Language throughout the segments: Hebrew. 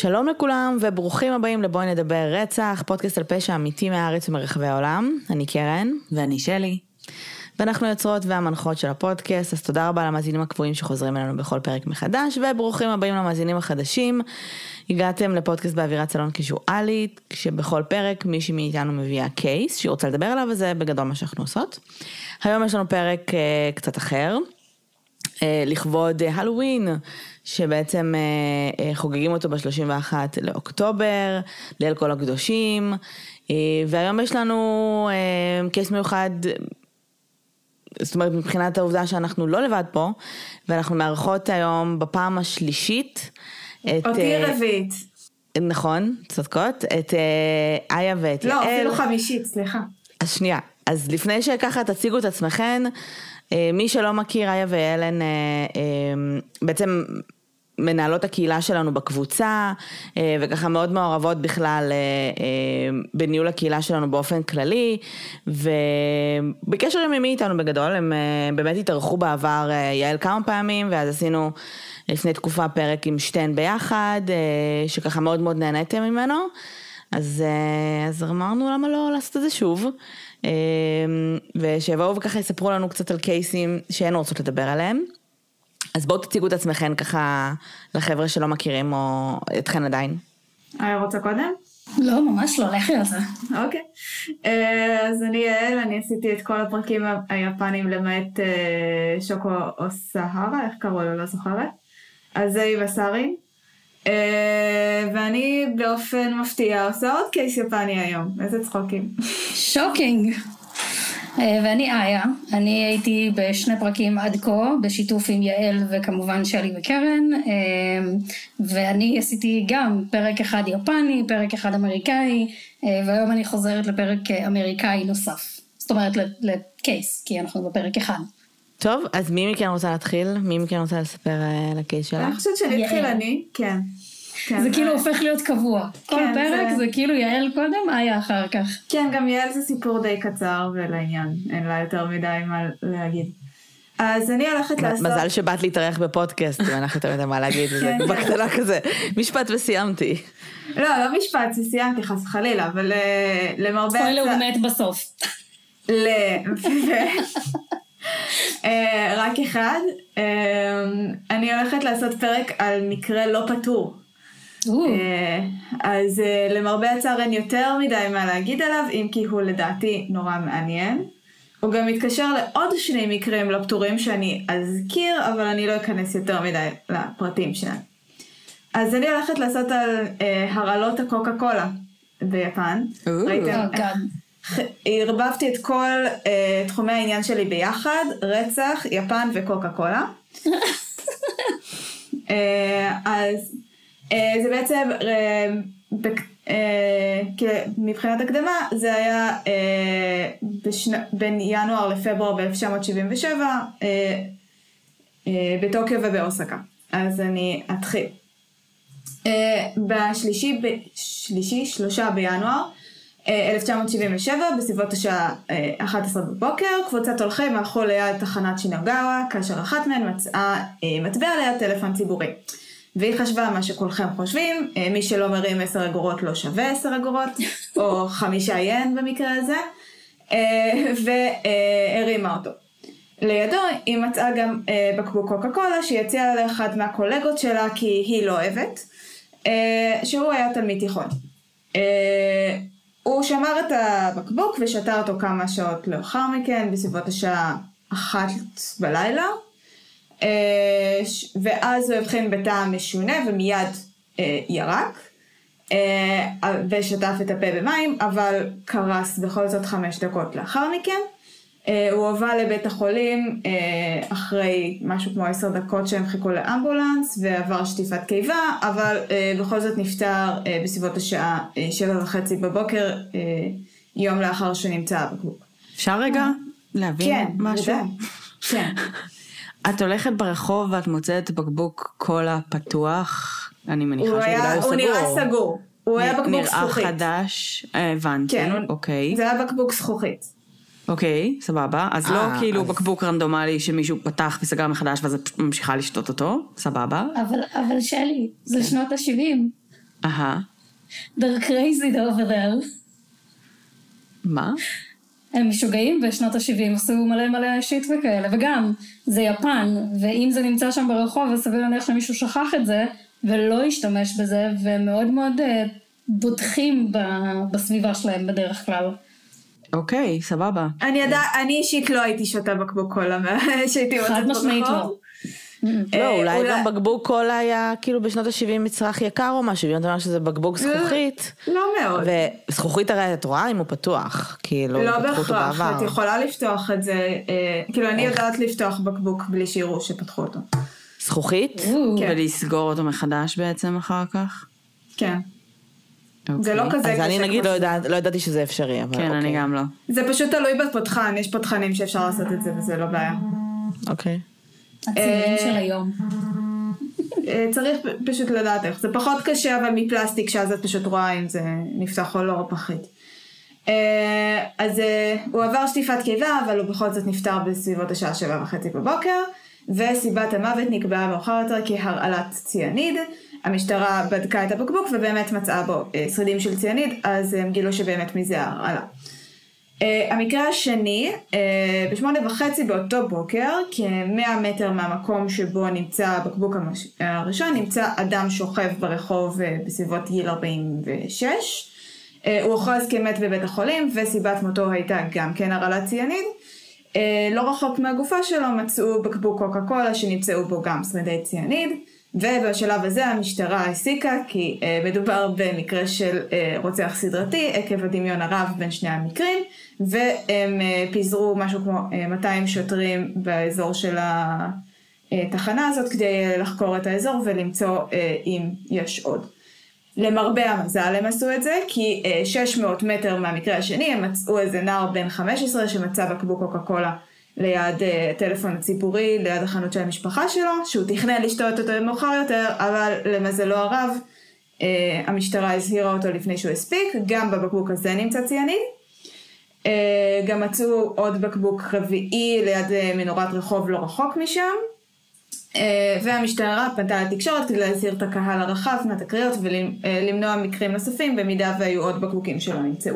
שלום לכולם וברוכים הבאים לבואי נדבר רצח, פודקאסט על פשע אמיתי מהארץ ומרחבי העולם. אני קרן. ואני שלי. ואנחנו יוצרות והמנחות של הפודקאסט, אז תודה רבה למאזינים הקבועים שחוזרים אלינו בכל פרק מחדש, וברוכים הבאים למאזינים החדשים. הגעתם לפודקאסט באווירת סלון קיזואלית, כשבכל פרק מישהי מאיתנו מביאה קייס שהיא רוצה לדבר עליו, וזה בגדול מה שאנחנו עושות. היום יש לנו פרק uh, קצת אחר, uh, לכבוד הלואוין, שבעצם uh, uh, חוגגים אותו ב-31 לאוקטובר, ליל כל הקדושים, uh, והיום יש לנו קייס מיוחד זאת אומרת, מבחינת העובדה שאנחנו לא לבד פה, ואנחנו מארחות היום בפעם השלישית את... אותי רביעית. נכון, צודקות, את איה ואת לא, יעל. לא, אפילו חמישית, סליחה. אז שנייה, אז לפני שככה תציגו את עצמכן, מי שלא מכיר, איה ויעל הן uh, בעצם מנהלות הקהילה שלנו בקבוצה, אה, וככה מאוד מעורבות בכלל אה, אה, בניהול הקהילה שלנו באופן כללי, ובקשר עם מי איתנו בגדול, הם באמת התארחו בעבר יעל כמה פעמים, ואז עשינו לפני תקופה פרק עם שתיהן ביחד, שככה מאוד מאוד נהניתם ממנו, אז, אז אמרנו למה לא לעשות את זה שוב. ושיבואו וככה יספרו לנו קצת על קייסים שהן רוצות לדבר עליהם. אז בואו תציגו את עצמכם ככה לחבר'ה שלא מכירים או אתכן עדיין. היה רוצה קודם? לא, ממש לא, לכי על זה. אוקיי. אה, אז אני יעל, אני עשיתי את כל הפרקים היפנים למעט אה, שוקו או סהרה, איך קראו לו? לא זוכרת. אז זה בסארי. אה, ואני באופן מפתיע עושה עוד case יפני היום, איזה צחוקים. shocking. אה, ואני איה, אני הייתי בשני פרקים עד כה, בשיתוף עם יעל וכמובן שלי וקרן, אה, ואני עשיתי גם פרק אחד יפני, פרק אחד אמריקאי, אה, והיום אני חוזרת לפרק אמריקאי נוסף. זאת אומרת ל case, כי אנחנו בפרק אחד. טוב, אז מי מכן רוצה להתחיל? מי מכן רוצה לספר על הקייס שלה? אני חושבת שאני אתחיל אני, כן. כן, זה כאילו הופך להיות קבוע. כל כן, פרק זה... זה כאילו יעל קודם, איה אחר כך. כן, גם יעל זה סיפור די קצר ולעניין, אין לה יותר מדי מה להגיד. אז אני הולכת לעשות... מזל שבאת להתארח בפודקאסט, ואנחנו תמיד מה להגיד, וזה כן, בקטנה כזה, משפט וסיימתי. לא, לא משפט וסיימתי, חס וחלילה, אבל אה, למרבה... ספוילר הוא מת בסוף. ל... אה, רק אחד, אה, אני הולכת לעשות פרק על מקרה לא פתור. אה, אז אה, למרבה הצער אין יותר מדי מה להגיד עליו, אם כי הוא לדעתי נורא מעניין. הוא גם מתקשר לעוד שני מקרים לא פתורים שאני אזכיר, אבל אני לא אכנס יותר מדי לפרטים שלהם. אז אני הולכת לעשות על אה, הרעלות הקוקה קולה ביפן. ראיתם? ערבבתי את כל אה, תחומי העניין שלי ביחד, רצח, יפן וקוקה קולה. אה, אז זה בעצם, אה, אה, מבחינת הקדמה, זה היה בין ינואר לפברואר ב-1977 בטוקיו ובאוסקה. אז אני אתחיל. בשלישי, שלישי, שלושה בינואר 1977, בסביבות השעה 11 בבוקר, קבוצת הולכים הלכו ליד תחנת שינגאווה, כאשר אחת מהן מצאה מטבע ליד טלפון ציבורי. והיא חשבה מה שכולכם חושבים, אה, מי שלא מרים עשר אגורות לא שווה עשר אגורות, או חמישה ין במקרה הזה, אה, והרימה אותו. לידו היא מצאה גם אה, בקבוק קוקה קולה שהיא הציעה לאחד מהקולגות שלה כי היא לא אוהבת, שהוא היה תלמיד תיכון. הוא שמר את הבקבוק ושתה אותו כמה שעות לאחר מכן, בסביבות השעה אחת בלילה. אה, ואז הוא הבחין בטעם משונה ומיד אה, ירק. אה, ושטף את הפה במים, אבל קרס בכל זאת חמש דקות לאחר מכן. הוא הובא לבית החולים אחרי משהו כמו עשר דקות שהם חיכו לאמבולנס ועבר שטיפת קיבה, אבל בכל זאת נפטר בסביבות השעה שבע וחצי בבוקר, יום לאחר שנמצא הבקבוק. אפשר רגע להבין כן, משהו? כן. את הולכת ברחוב ואת מוצאת בקבוק קולה פתוח, אני מניחה שאולי הוא סגור. הוא נראה סגור. הוא היה בקבוק זכוכית. נראה חדש, הבנתי, כן, אוקיי. זה היה בקבוק זכוכית. אוקיי, סבבה. אז לא אה, כאילו בקבוק רנדומלי שמישהו פתח וסגר מחדש ואז את ממשיכה לשתות אותו, סבבה. אבל, אבל שלי, זה שנות ה-70. אהה. They're crazy over there. מה? הם משוגעים בשנות ה-70 עשו מלא מלא שיט וכאלה, וגם, זה יפן, ואם זה נמצא שם ברחוב, אז סביר להניח שמישהו שכח את זה, ולא השתמש בזה, והם מאוד מאוד אה, בוטחים ב- בסביבה שלהם בדרך כלל. אוקיי, סבבה. אני אישית לא הייתי שותה בקבוק קולה שהייתי חד מוצאת משמעית ברחוב. לא. לא, אה, אולי גם בקבוק קולה היה כאילו בשנות ה-70 מצרך יקר או משהו, ואם אתה אומר שזה בקבוק זכוכית, לא מאוד. וזכוכית הרי את רואה אם הוא פתוח, כאילו, לא בהכרח. את יכולה לפתוח את זה, אה, כאילו אני יודעת לפתוח בקבוק בלי שיראו שפתחו אותו. זכוכית? כן. ולסגור אותו מחדש בעצם אחר כך? כן. אוקיי. זה לא כזה אז אני קשה נגיד כמו לא יודעת- לא ידעתי שזה אפשרי, אבל כן, אני אוקיי. גם לא. זה פשוט תלוי בפותחן, יש פותחנים שאפשר לעשות את זה וזה לא בעיה. אוקיי. הצעירים אה, של היום. אה, צריך פשוט לדעת איך. זה פחות קשה אבל מפלסטיק שאז את פשוט רואה אם זה נפתח או לא פחית. אה, אז הוא עבר שטיפת קיבה אבל הוא בכל זאת נפטר בסביבות השעה שבע וחצי בבוקר וסיבת המוות נקבעה מאוחר יותר כהרעלת ציאניד. המשטרה בדקה את הבקבוק ובאמת מצאה בו שרידים של ציאניד אז הם גילו שבאמת מזה ההרעלה. Uh, המקרה השני, uh, בשמונה וחצי באותו בוקר, כמאה מטר מהמקום שבו נמצא הבקבוק המש... הראשון, נמצא אדם שוכב ברחוב uh, בסביבות גיל 46. Uh, הוא הוכרז כמת בבית החולים, וסיבת מותו הייתה גם כן הרעלת ציאניד. Uh, לא רחוק מהגופה שלו מצאו בקבוק קוקה קולה שנמצאו בו גם שרידי ציאניד. ובשלב הזה המשטרה הסיקה כי uh, מדובר במקרה של uh, רוצח סדרתי עקב הדמיון הרב בין שני המקרים והם uh, פיזרו משהו כמו uh, 200 שוטרים באזור של התחנה הזאת כדי לחקור את האזור ולמצוא uh, אם יש עוד. למרבה המזל הם עשו את זה, כי uh, 600 מטר מהמקרה השני הם מצאו איזה נער בן 15 שמצא בקבוק קוקה קולה ליד uh, הטלפון הציבורי, ליד החנות של המשפחה שלו, שהוא תכנן לשתות אותו מאוחר יותר, אבל למזלו הרב, uh, המשטרה הזהירה אותו לפני שהוא הספיק, גם בבקבוק הזה נמצא ציאניד. Uh, גם מצאו עוד בקבוק רביעי ליד uh, מנורת רחוב לא רחוק משם. Uh, והמשטרה פנתה לתקשורת כדי להזהיר את הקהל הרחב מהתקריות ולמנוע מקרים נוספים במידה והיו עוד בקבוקים שלא נמצאו.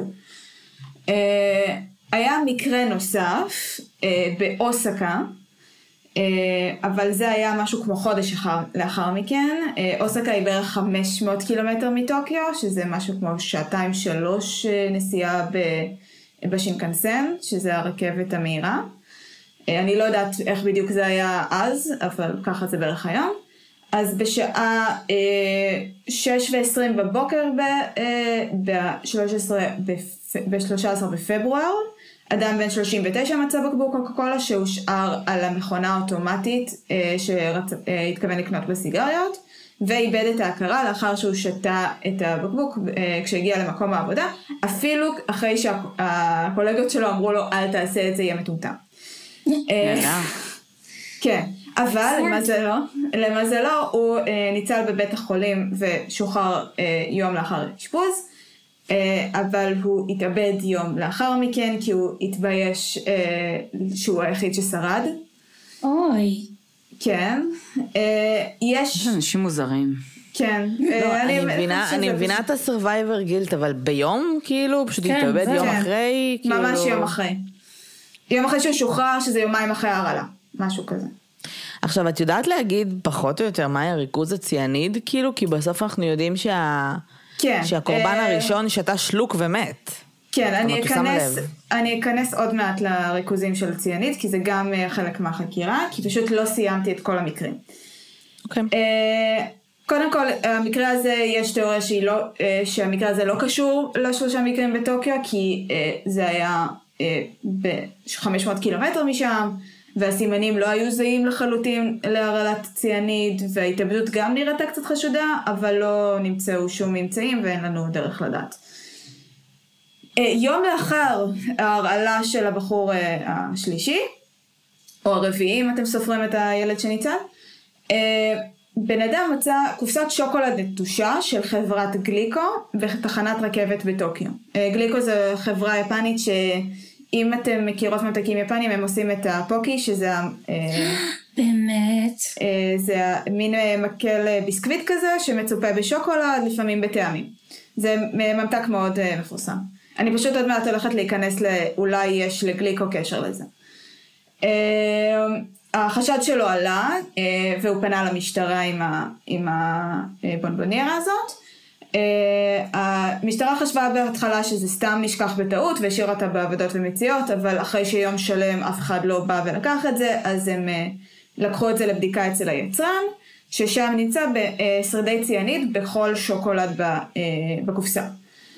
Uh, היה מקרה נוסף uh, באוסקה, uh, אבל זה היה משהו כמו חודש אחר, לאחר מכן. Uh, אוסקה היא בערך 500 קילומטר מטוקיו, שזה משהו כמו שעתיים שלוש uh, נסיעה ב, בשינקנסן, שזה הרכבת המהירה. Uh, אני לא יודעת איך בדיוק זה היה אז, אבל ככה זה בערך היום. אז בשעה שש ועשרים בבוקר ב-13 ב-13 בפברואר, אדם בן 39 מצא בקבוק קוקה קולה שהושאר על המכונה האוטומטית אה, שהתכוון לקנות בסיגריות ואיבד את ההכרה לאחר שהוא שתה את הבקבוק אה, כשהגיע למקום העבודה אפילו אחרי שהקולגות שלו אמרו לו אל תעשה את זה יהיה מטומטם. אה, כן, אבל למזלו, למזלו הוא אה, ניצל בבית החולים ושוחרר אה, יום לאחר אשפוז. Uh, אבל הוא התאבד יום לאחר מכן כי הוא התבייש uh, שהוא היחיד ששרד. אוי. כן. Uh, יש... יש אנשים מוזרים. כן. לא, אני מבינה, את הסרווייבר גילט, אבל ביום, כאילו, פשוט כן, התאבד יום כן. אחרי, כאילו... ממש יום אחרי. יום אחרי שהוא שוחרר, שזה יומיים אחרי ההרעלה. משהו כזה. עכשיו, את יודעת להגיד פחות או יותר מהי הריכוז הציאניד? כאילו, כי בסוף אנחנו יודעים שה... כן. שהקורבן אה, הראשון שתה שלוק ומת. כן, אני אכנס. אני אכנס עוד מעט לריכוזים של ציאנית, כי זה גם אה, חלק מהחקירה, כי פשוט לא סיימתי את כל המקרים. אוקיי. אה, קודם כל, המקרה הזה, יש תיאוריה שהיא לא, שהמקרה הזה לא קשור לשלושה מקרים בטוקיו, כי זה היה ב-500 קילומטר משם, והסימנים לא היו זהים לחלוטין להרעלת ציאניד, וההתאבדות גם נראתה קצת חשודה, אבל לא נמצאו שום ממצאים ואין לנו דרך לדעת. אה, יום לאחר ההרעלה של הבחור אה, השלישי, או הרביעי אם אתם סופרים את הילד שניצל, אה, בן אדם מצא קופסת שוקולד נטושה של חברת גליקו בתחנת רכבת בטוקיו. גליקו זו חברה יפנית אם אתם מכירות ממתקים יפנים, הם עושים את הפוקי, שזה ה- אה, באמת. אה, זה מין אה, מקל ביסקוויט כזה, שמצופה בשוקולד, לפעמים בטעמים. זה ממתק מאוד מפורסם. אני פשוט עוד מעט הולכת להיכנס לאולי יש לגליקו קשר לזה. החשד שלו עלה, והוא פנה למשטרה עם הבונבוניירה הזאת. אה, המשטרה חשבה בהתחלה שזה סתם נשכח בטעות והשאירה אותה בעבודות ומציאות, אבל אחרי שיום שלם אף אחד לא בא ולקח את זה, אז הם אה, לקחו את זה לבדיקה אצל היצרן, ששם נמצא בשרידי ציאניד בכל שוקולד ב- אה, בקופסה.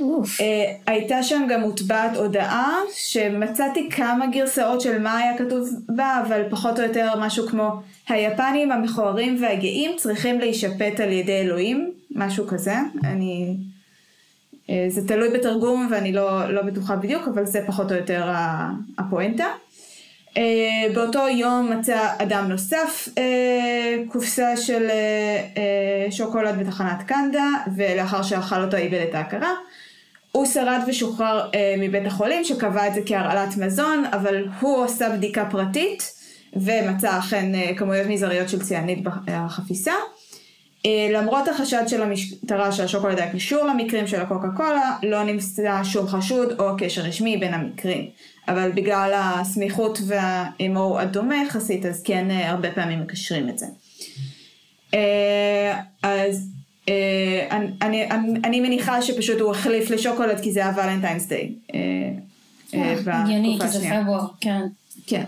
אוף. אה, הייתה שם גם מוטבעת הודעה שמצאתי כמה גרסאות של מה היה כתוב בה, אבל פחות או יותר משהו כמו היפנים המכוערים והגאים צריכים להישפט על ידי אלוהים, משהו כזה. אני... אה, זה תלוי בתרגום ואני לא, לא בטוחה בדיוק, אבל זה פחות או יותר הפואנטה. אה, באותו יום מצא אדם נוסף אה, קופסה של שוקולד בתחנת קנדה, ולאחר שאכל אותו איבד את ההכרה. הוא שרד ושוחרר מבית החולים שקבע את זה כהרעלת מזון, אבל הוא עשה בדיקה פרטית ומצא אכן כמויות מזעריות של ציאנית בחפיסה. אה, למרות החשד של המשטרה שהשוקולד היה קשור למקרים של הקוקה קולה, לא נמצא שום חשוד או קשר רשמי בין המקרים. אבל בגלל הסמיכות והאמור הדומה יחסית, אז כן אה, הרבה פעמים מקשרים את זה. אה, אז אני, אני, אני- אני מניחה שפשוט הוא החליף לשוקולד כי זה היה ולנטיינס דיי. הגיוני, כי זה פברואר, כן. כן.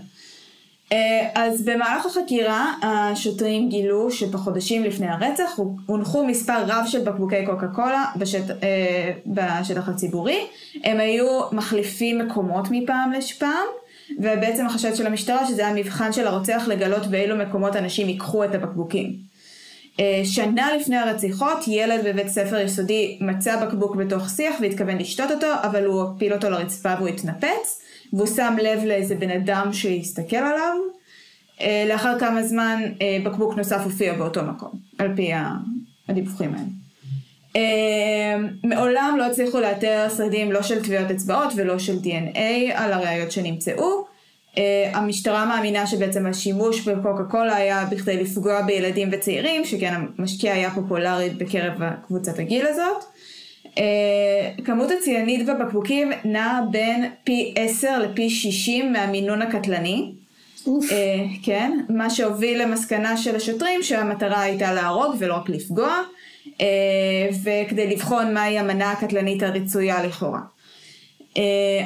אה, אז במהלך החקירה השוטרים גילו שבחודשים לפני הרצח הונחו מספר רב של בקבוקי קוקה קולה בשט, אה, בשטח הציבורי. הם היו מחליפים מקומות מפעם לפעם, ובעצם החשד של המשטרה שזה היה מבחן של הרוצח לגלות באילו מקומות אנשים ייקחו את הבקבוקים. אה, שנה לפני הרציחות, ילד בבית ספר יסודי מצא בקבוק בתוך שיח והתכוון לשתות אותו, אבל הוא הפיל אותו לרצפה והוא התנפץ, והוא שם לב לאיזה בן אדם שהסתכל עליו. אה, לאחר כמה זמן אה, בקבוק נוסף הופיע באותו מקום, על פי הדיווחים האלה. אה, מעולם לא הצליחו לאתר שרידים לא של טביעות אצבעות ולא של DNA על הראיות שנמצאו. Uh, המשטרה מאמינה שבעצם השימוש בקוקה קולה היה בכדי לפגוע בילדים וצעירים, שכן המשקיע היה פופולרי בקרב קבוצת הגיל הזאת. כמות הציאנית בבקבוקים נעה בין פי 10 לפי 60 מהמינון הקטלני. אוף. Uh, כן, מה שהוביל למסקנה של השוטרים שהמטרה הייתה להרוג ולא רק לפגוע, uh, וכדי לבחון מהי המנה הקטלנית הרצויה לכאורה. Uh,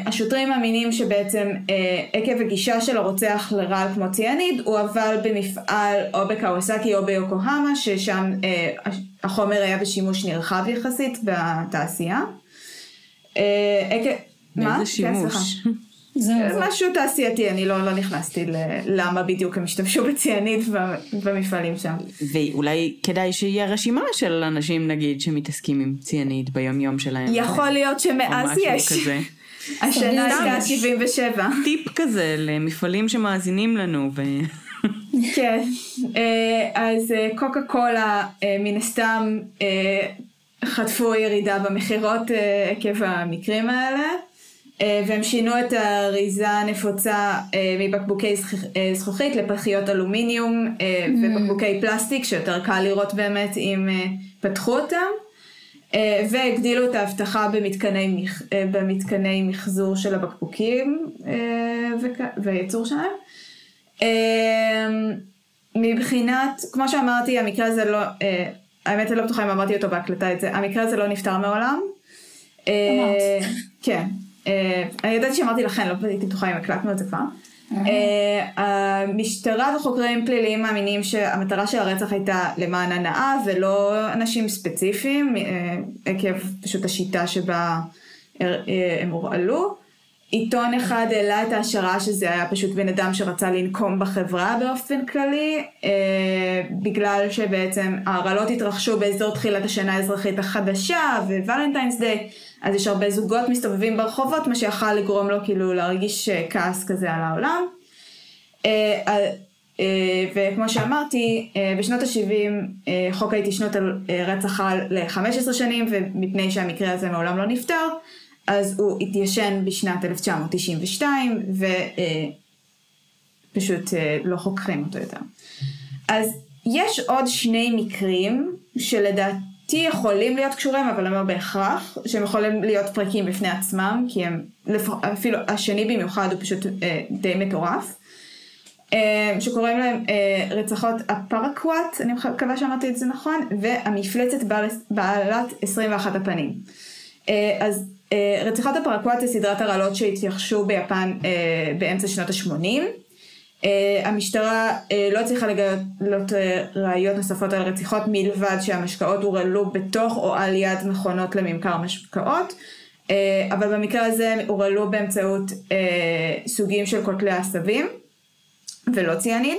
השוטרים מאמינים שבעצם uh, עקב הגישה של הרוצח לרעל כמו ציאניד, הוא אבל במפעל או בקאווסקי או ביוקוהמה, ששם uh, החומר היה בשימוש נרחב יחסית בתעשייה. באיזה כן, סליחה. שימוש? זהו. משהו תעשייתי, אני לא, לא נכנסתי ללמה בדיוק הם השתמשו בציאנית במפעלים שם. ואולי כדאי שיהיה רשימה של אנשים נגיד שמתעסקים עם ציאנית ביום יום שלהם. יכול להיות שמאז יש. השנה. הייתה 77. טיפ כזה למפעלים שמאזינים לנו. ו... כן. אה, אז אה, קוקה קולה אה, מן הסתם אה, חטפו ירידה במכירות אה, עקב המקרים האלה. אה, והם שינו את האריזה הנפוצה אה, מבקבוקי זכ- זכוכית לפחיות אלומיניום אה, ובקבוקי פלסטיק שיותר קל לראות באמת אם פתחו אותם. והגדילו את האבטחה במתקני, במתקני מחזור של הבקבוקים והייצור שלהם. מבחינת, כמו שאמרתי, המקרה הזה לא, האמת אני לא בטוחה אם אמרתי אותו בהקלטה את זה, המקרה הזה לא נפתר מעולם. אה, אמרת. כן. אה, אני ידעתי שאמרתי לכן, לא הייתי בטוחה אם הקלטנו את זה כבר. אה, המשטרה וחוקרים פליליים מאמינים שהמטרה של הרצח הייתה למען הנאה ולא אנשים ספציפיים, עקב פשוט השיטה שבה הם הורעלו. עיתון אחד העלה את ההשערה שזה היה פשוט בן אדם שרצה לנקום בחברה באופן כללי, אה, בגלל שבעצם ההרעלות התרחשו באזור תחילת השנה האזרחית החדשה וולנטיינס דיי, אז יש הרבה זוגות מסתובבים ברחובות, מה שיכל לגרום לו כאילו להרגיש אה, כעס כזה על העולם. אה, אה, אה, וכמו שאמרתי, אה, בשנות ה-70 חוק ההתיישנות על אה, רצח חל ל-15 שנים, ומפני שהמקרה הזה מעולם לא נפתר, אז הוא התיישן בשנת 1992 ופשוט אה, לא חוקרים אותו יותר. אז יש עוד שני מקרים שלדעתי יכולים להיות קשורים אבל לא בהכרח, שהם יכולים להיות פרקים בפני עצמם כי הם, אפילו השני במיוחד הוא פשוט אה, די מטורף. אה, שקוראים להם אה, רצחות הפרקוואט, אני מקווה שאמרתי את זה נכון, והמפלצת בעלת 21 הפנים. אה, אז רציחות הפרקוואט זה סדרת הרעלות שהתייחשו ביפן באמצע שנות ה-80. המשטרה לא הצליחה לגלות ראיות נוספות על רציחות מלבד שהמשקאות הורעלו בתוך או על יד מכונות לממכר משקאות. אבל במקרה הזה הורעלו באמצעות סוגים של קוטלי עשבים. ולא ציאנין.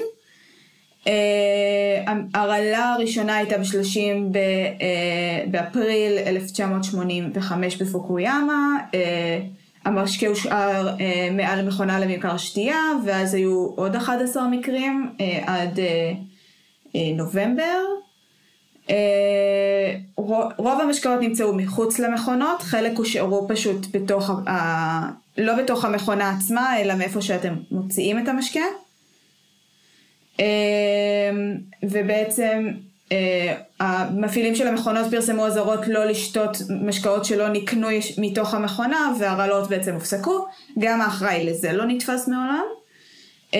אה, הרעלה הראשונה הייתה ב-30 אה, באפריל 1985 בפוקויאמה, אה, המשקה הושאר מעל מכונה לממכר שתייה, ואז היו עוד 11 מקרים עד נובמבר. רוב המשקאות נמצאו מחוץ למכונות, חלק הושארו פשוט בתוך, ה... לא בתוך המכונה עצמה, אלא מאיפה שאתם מוציאים את המשקה. אמ, ובעצם אה, המפעילים של המכונות פרסמו אזהרות לא לשתות משקאות שלא נקנו מתוך המכונה והרעלות בעצם הופסקו, גם האחראי לזה לא נתפס מעולם. Uh,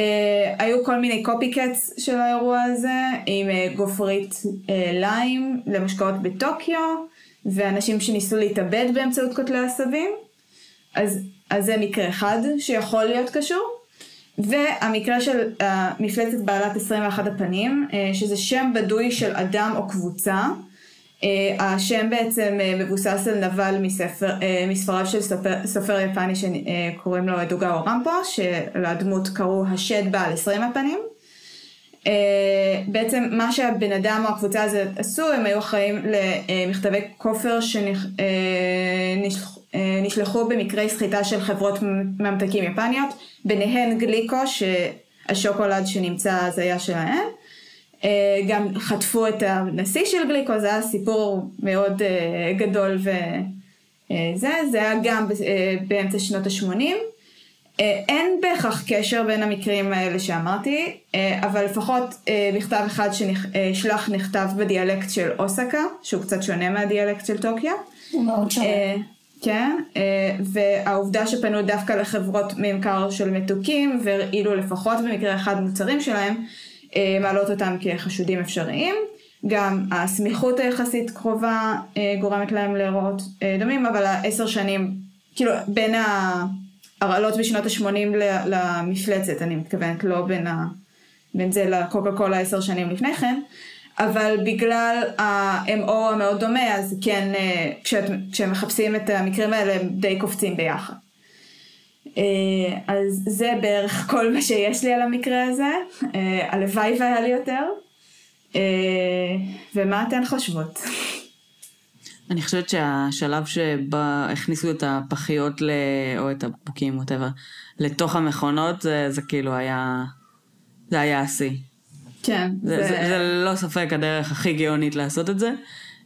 היו כל מיני קופי קטס של האירוע הזה עם uh, גופרית uh, ליים למשקאות בטוקיו ואנשים שניסו להתאבד באמצעות קוטלי עשבים. אז, אז זה מקרה אחד שיכול להיות קשור והמקרה של uh, בעלת 21 הפנים, uh, שזה שם בדוי של אדם או קבוצה. Uh, השם בעצם uh, מבוסס על נבל מספר, uh, מספריו של סופר, סופר יפני שקוראים לו דוגאו רמפו, שלדמות קראו השד בעל 20 הפנים. Uh, בעצם מה שהבן אדם או הקבוצה הזאת עשו, הם היו אחראים למכתבי כופר שנשלחו שנשלחו במקרי סחיטה של חברות ממתקים יפניות. ביניהן גליקו שהשוקולד שנמצא אז היה שלהם. אה, גם חטפו את הנשיא של גליקו, זה היה סיפור מאוד אה, גדול וזה, אה, זה היה גם באמצע שנות ה-80. אין בהכרח קשר בין המקרים האלה שאמרתי, אבל לפחות מכתב אחד שנשלח נכתב בדיאלקט של אוסקה, שהוא קצת שונה מהדיאלקט של טוקיו. הוא מאוד שונה. כן, אה, והעובדה שפנו דווקא לחברות ממכר של מתוקים והרעילו לפחות במקרה אחד מוצרים שלהם, אה, מעלות אותם כחשודים אפשריים. גם הסמיכות היחסית קרובה אה, גורמת להם להיראות דומים, אבל העשר שנים, כאילו בין ההרעלות בשנות ה-80 למפלצת, אני מתכוונת, לא בין, ה... בין זה לקוקה קולה עשר שנים לפני כן. אבל בגלל ה-MO המאוד דומה, אז כן, אה, כשאת, כשהם מחפשים את המקרים האלה, הם די קופצים ביחד. אה, אז זה בערך כל מה שיש לי על המקרה הזה. אה, הלוואי והיה לי יותר. ומה אתן חושבות? אני חושבת שהשלב שבה הכניסו את הפחיות, ל... או את הבקבוקים, ווטאבר, לתוך המכונות, זה, זה כאילו היה, זה היה השיא. כן. זה, זה... זה, זה לא ספק הדרך הכי גאונית לעשות את זה.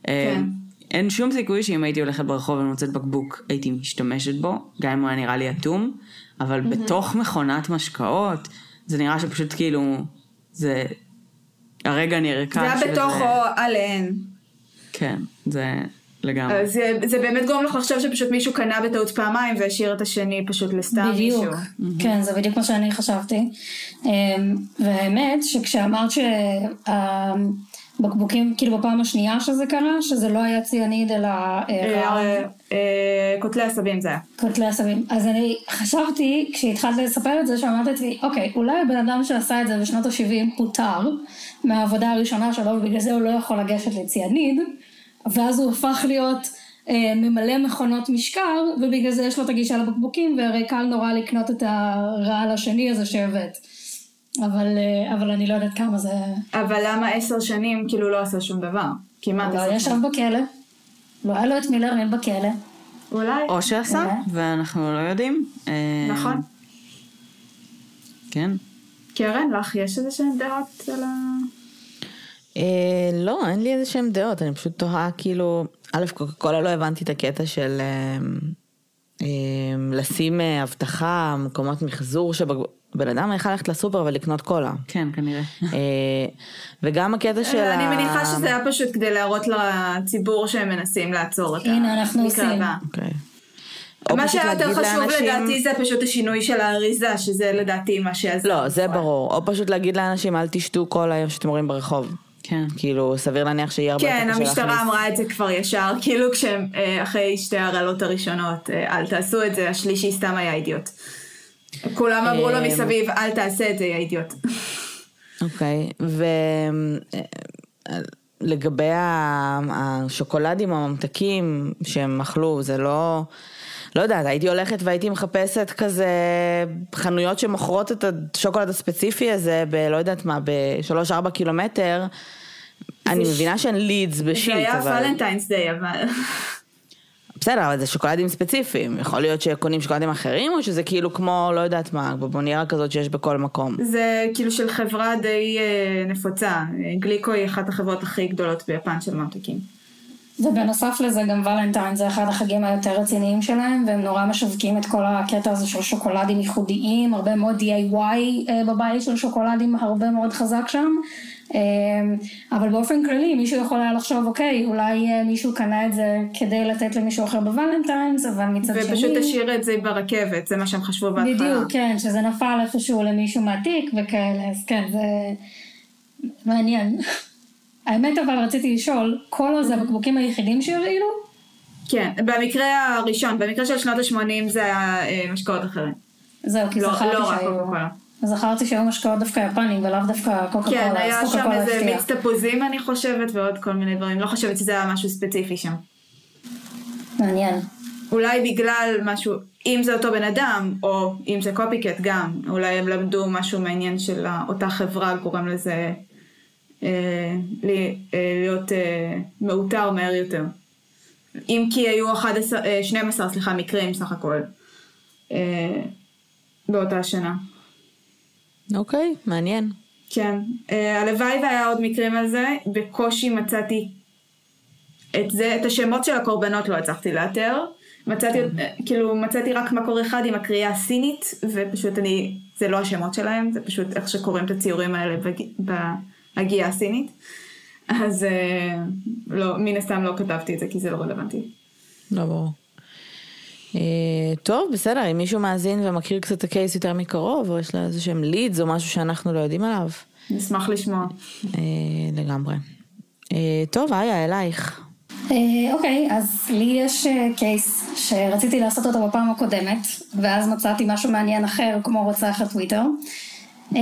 אה, כן. אין שום סיכוי שאם הייתי הולכת ברחוב ומוצאת בקבוק הייתי משתמשת בו, גם אם הוא היה נראה לי אטום, אבל mm-hmm. בתוך מכונת משקאות, זה נראה שפשוט כאילו, זה הרגע נרקש. זה היה בתוך או עליהן. כן, זה... לגמרי. זה, זה באמת גורם לך לחשוב שפשוט מישהו קנה בטעות פעמיים והשאיר את השני פשוט לסתם בדיוק. מישהו. בדיוק, כן, זה בדיוק מה שאני חשבתי. אמ, והאמת שכשאמרת שהבקבוקים, כאילו בפעם השנייה שזה קרה, שזה לא היה ציאניד אלא... אה, אה, קוטלי עשבים זה היה. קוטלי עשבים. אז אני חשבתי, כשהתחלת לספר את זה, שאמרת לי, אוקיי, אולי הבן אדם שעשה את זה בשנות ה-70 פוטר מהעבודה הראשונה שלו, ובגלל זה הוא לא יכול לגשת לציאניד. ואז הוא הפך להיות אה, ממלא מכונות משקר, ובגלל זה יש לו את הגישה לבקבוקים, והרי קל נורא לקנות את הרעל השני הזה שהבאת. אבל, אה, אבל אני לא יודעת כמה זה... אבל למה עשר שנים כאילו לא עשה שום דבר? כמעט עשר שנים. לא ישב בכלא. לא היה לו את מילר אין בכלא. אולי. או שעשה, אולי. ואנחנו לא יודעים. אה, נכון. כן. קרן, לך יש איזה שהן דעות על ה... אה, לא, אין לי איזה שהם דעות, אני פשוט תוהה כאילו, א', קוקה קולה לא הבנתי את הקטע של, אה, לשים אה, אבטחה, מקומות מחזור שבן אדם יכול ללכת לסופר ולקנות קולה. כן, כנראה. אה, וגם הקטע של ה... אני מניחה שזה היה פשוט כדי להראות לציבור שהם מנסים לעצור את הנה, אנחנו עושים. אוקיי. או מה שהיה יותר חשוב לאנשים- לדעתי זה פשוט השינוי של האריזה, שזה לדעתי מה שעזר. לא, זה. ברור. או פשוט להגיד לאנשים, אל תשתו כל היום שאתם רואים ברחוב. כן. כאילו, סביר להניח שיהיה הרבה כן, יותר קשה המשטרה להכניס. אמרה את זה כבר ישר, כאילו כשהם, אה, אחרי שתי הרעלות הראשונות, אה, אל תעשו את זה, השלישי סתם היה אידיוט. כולם אמרו לו אה, מסביב, אל תעשה את זה, יא אידיוט. אוקיי, ולגבי השוקולדים הממתקים שהם אכלו, זה לא... לא יודעת, הייתי הולכת והייתי מחפשת כזה חנויות שמוכרות את השוקולד הספציפי הזה בלא יודעת מה, בשלוש-ארבע קילומטר. אני ש- מבינה שהן לידס זה בשיט, היה אבל... ולנטיינס דיי, אבל... בסדר, אבל זה שוקולדים ספציפיים. יכול להיות שקונים שוקולדים אחרים, או שזה כאילו כמו, לא יודעת מה, בבוניירה כזאת שיש בכל מקום. זה כאילו של חברה די אה, נפוצה. גליקו היא אחת החברות הכי גדולות ביפן של ממתיקים. ובנוסף לזה גם ולנטיין זה אחד החגים היותר רציניים שלהם, והם נורא משווקים את כל הקטע הזה של שוקולדים ייחודיים, הרבה מאוד DIY אה, בבית של שוקולדים, הרבה מאוד חזק שם. אה, אבל באופן כללי מישהו יכול היה לחשוב, אוקיי, אולי אה, מישהו קנה את זה כדי לתת למישהו אחר בוולנטיינס, אבל מצד שני... ופשוט תשאיר את זה ברכבת, זה מה שהם חשבו בהתחלה. בדיוק, כן, שזה נפל איפשהו למישהו מהתיק וכאלה, אז כן, זה מעניין. האמת אבל רציתי לשאול, כל זה הבקבוקים היחידים שהרעילו? כן, במקרה הראשון, במקרה של שנות ה-80 זה היה אה, משקאות אחרים. זהו, כי לא- זכרתי לא שהיו... קולה. זכרתי שהיו משקאות דווקא יפנים ולאו דווקא קוקה כן, קולה, היה אז קוקה שם קולה איזה. מיץ תפוזים אני חושבת, ועוד כל מיני דברים. לא חושבת שזה היה משהו ספציפי שם. מעניין. אולי בגלל משהו, אם זה אותו בן אדם, או אם זה קופיקט גם, אולי הם למדו משהו מהעניין של אותה חברה גורם לזה להיות אה, מאותר מהר יותר. אם כי היו 11, אה, 12 סליחה, מקרים סך הכל אה, באותה שנה. אוקיי, מעניין. כן, אה, הלוואי והיה עוד מקרים על זה, בקושי מצאתי את זה, את השמות של הקורבנות לא הצלחתי לאתר, מצאתי, אה, כאילו מצאתי רק מקור אחד עם הקריאה הסינית, ופשוט אני, זה לא השמות שלהם, זה פשוט איך שקוראים את הציורים האלה בג- בהגייה הסינית, אז אה, לא, מן הסתם לא כתבתי את זה כי זה לא רלוונטי. לא ברור. אה, טוב, בסדר, אם מישהו מאזין ומכיר קצת את הקייס יותר מקרוב, או יש לה איזה שהם לידס או משהו שאנחנו לא יודעים עליו, נשמח לשמוע. אה, לגמרי. טוב, איה, אלייך. אוקיי, אז לי יש קייס שרציתי לעשות אותו בפעם הקודמת, ואז מצאתי משהו מעניין אחר, כמו רוצח הטוויטר. אה,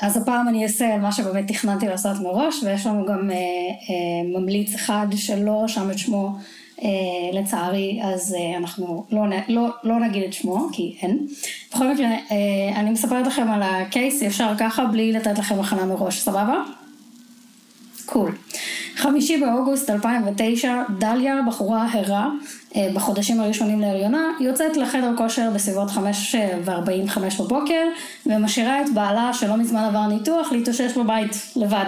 אז הפעם אני אעשה מה שבאמת תכננתי לעשות מראש, ויש לנו גם אה, אה, ממליץ אחד שלא רשם את שמו לצערי, אז אנחנו לא, לא, לא נגיד את שמו, כי אין. בכל מקרה, אני מספרת לכם על הקייס ישר ככה, בלי לתת לכם הכנה מראש, סבבה? קול. חמישי באוגוסט 2009, דליה, בחורה הרה, אה, בחודשים הראשונים להריונה, יוצאת לחדר כושר בסביבות 5:45 בבוקר, ומשאירה את בעלה, שלא מזמן עבר ניתוח, להתאושש בבית לבד.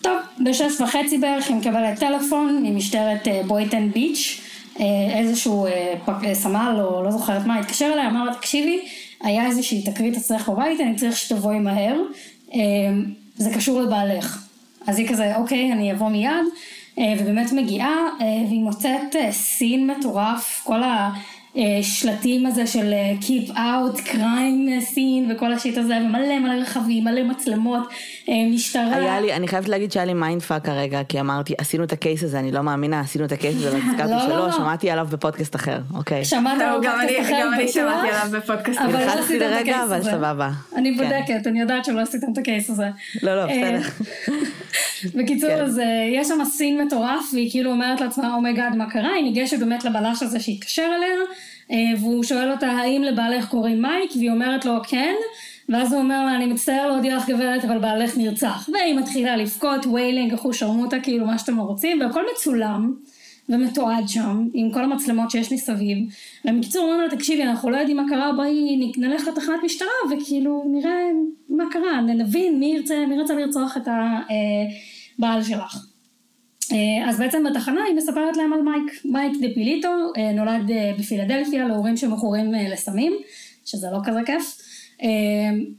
טוב, בשש וחצי בערך היא מקבלת טלפון ממשטרת אה, בויטן ביץ', אה, איזשהו אה, אה, סמל או לא זוכרת מה, התקשר אליה, אמר לה, תקשיבי, היה איזושהי תקרית אצלך בבית, אני צריך שתבואי מהר, אה, זה קשור לבעלך. אז היא כזה, אוקיי, אני אבוא מיד, אה, ובאמת מגיעה, אה, והיא מוצאת אה, סין מטורף, כל השלטים הזה של אה, Keep out, crime scene וכל השיט הזה, ומלא מלא רכבים, מלא מצלמות, אה, משטרה. היה לי, אני חייבת להגיד שהיה לי mindfuck כרגע, כי אמרתי, עשינו את ה case הזה, אני לא מאמינה, עשינו את ה case הזה, לא, והזכרתי לא, שלא, לא. שמעתי עליו בפודקאסט אחר, אוקיי. שמעת טוב, על גם פודקאסט אני- אחר, גם אני בטוח, שמעתי עליו בפודקאסט אבל לא עשיתם את ה case אבל הזה. סבבה. אני כן. בודקת, אני יודעת שלא עשיתם את ה case הזה. לא, לא, אה, בסדר. בקיצור, כן. אז אה, יש שם scene מטורף, והיא כאילו אומרת לעצמה, oh my god, מה קרה? היא ניגשת באמת לבלש הזה שהתקשר אליה, אה, והוא שואל אותה, האם לבעלך קוראים מייק? והיא אומרת לו, כן. ואז הוא אומר לה, אני מצטער להודיע לך גברת, אבל בעלך נרצח. והיא מתחילה לבכות, wailing, אחו שרמוטה, כאילו מה שאתם לא רוצים, והכל מצולם. ומתועד שם, עם כל המצלמות שיש מסביב. והם בקיצור אומרים לה, תקשיבי, אנחנו לא יודעים מה קרה, בואי נלך לתחנת משטרה, וכאילו נראה מה קרה, נבין מי ירצה, מי רצה לרצוח את הבעל שלך. אז בעצם בתחנה היא מספרת להם על מייק. מייק דיפוליטו נולד בפילדלפיה להורים שמכורים לסמים, שזה לא כזה כיף.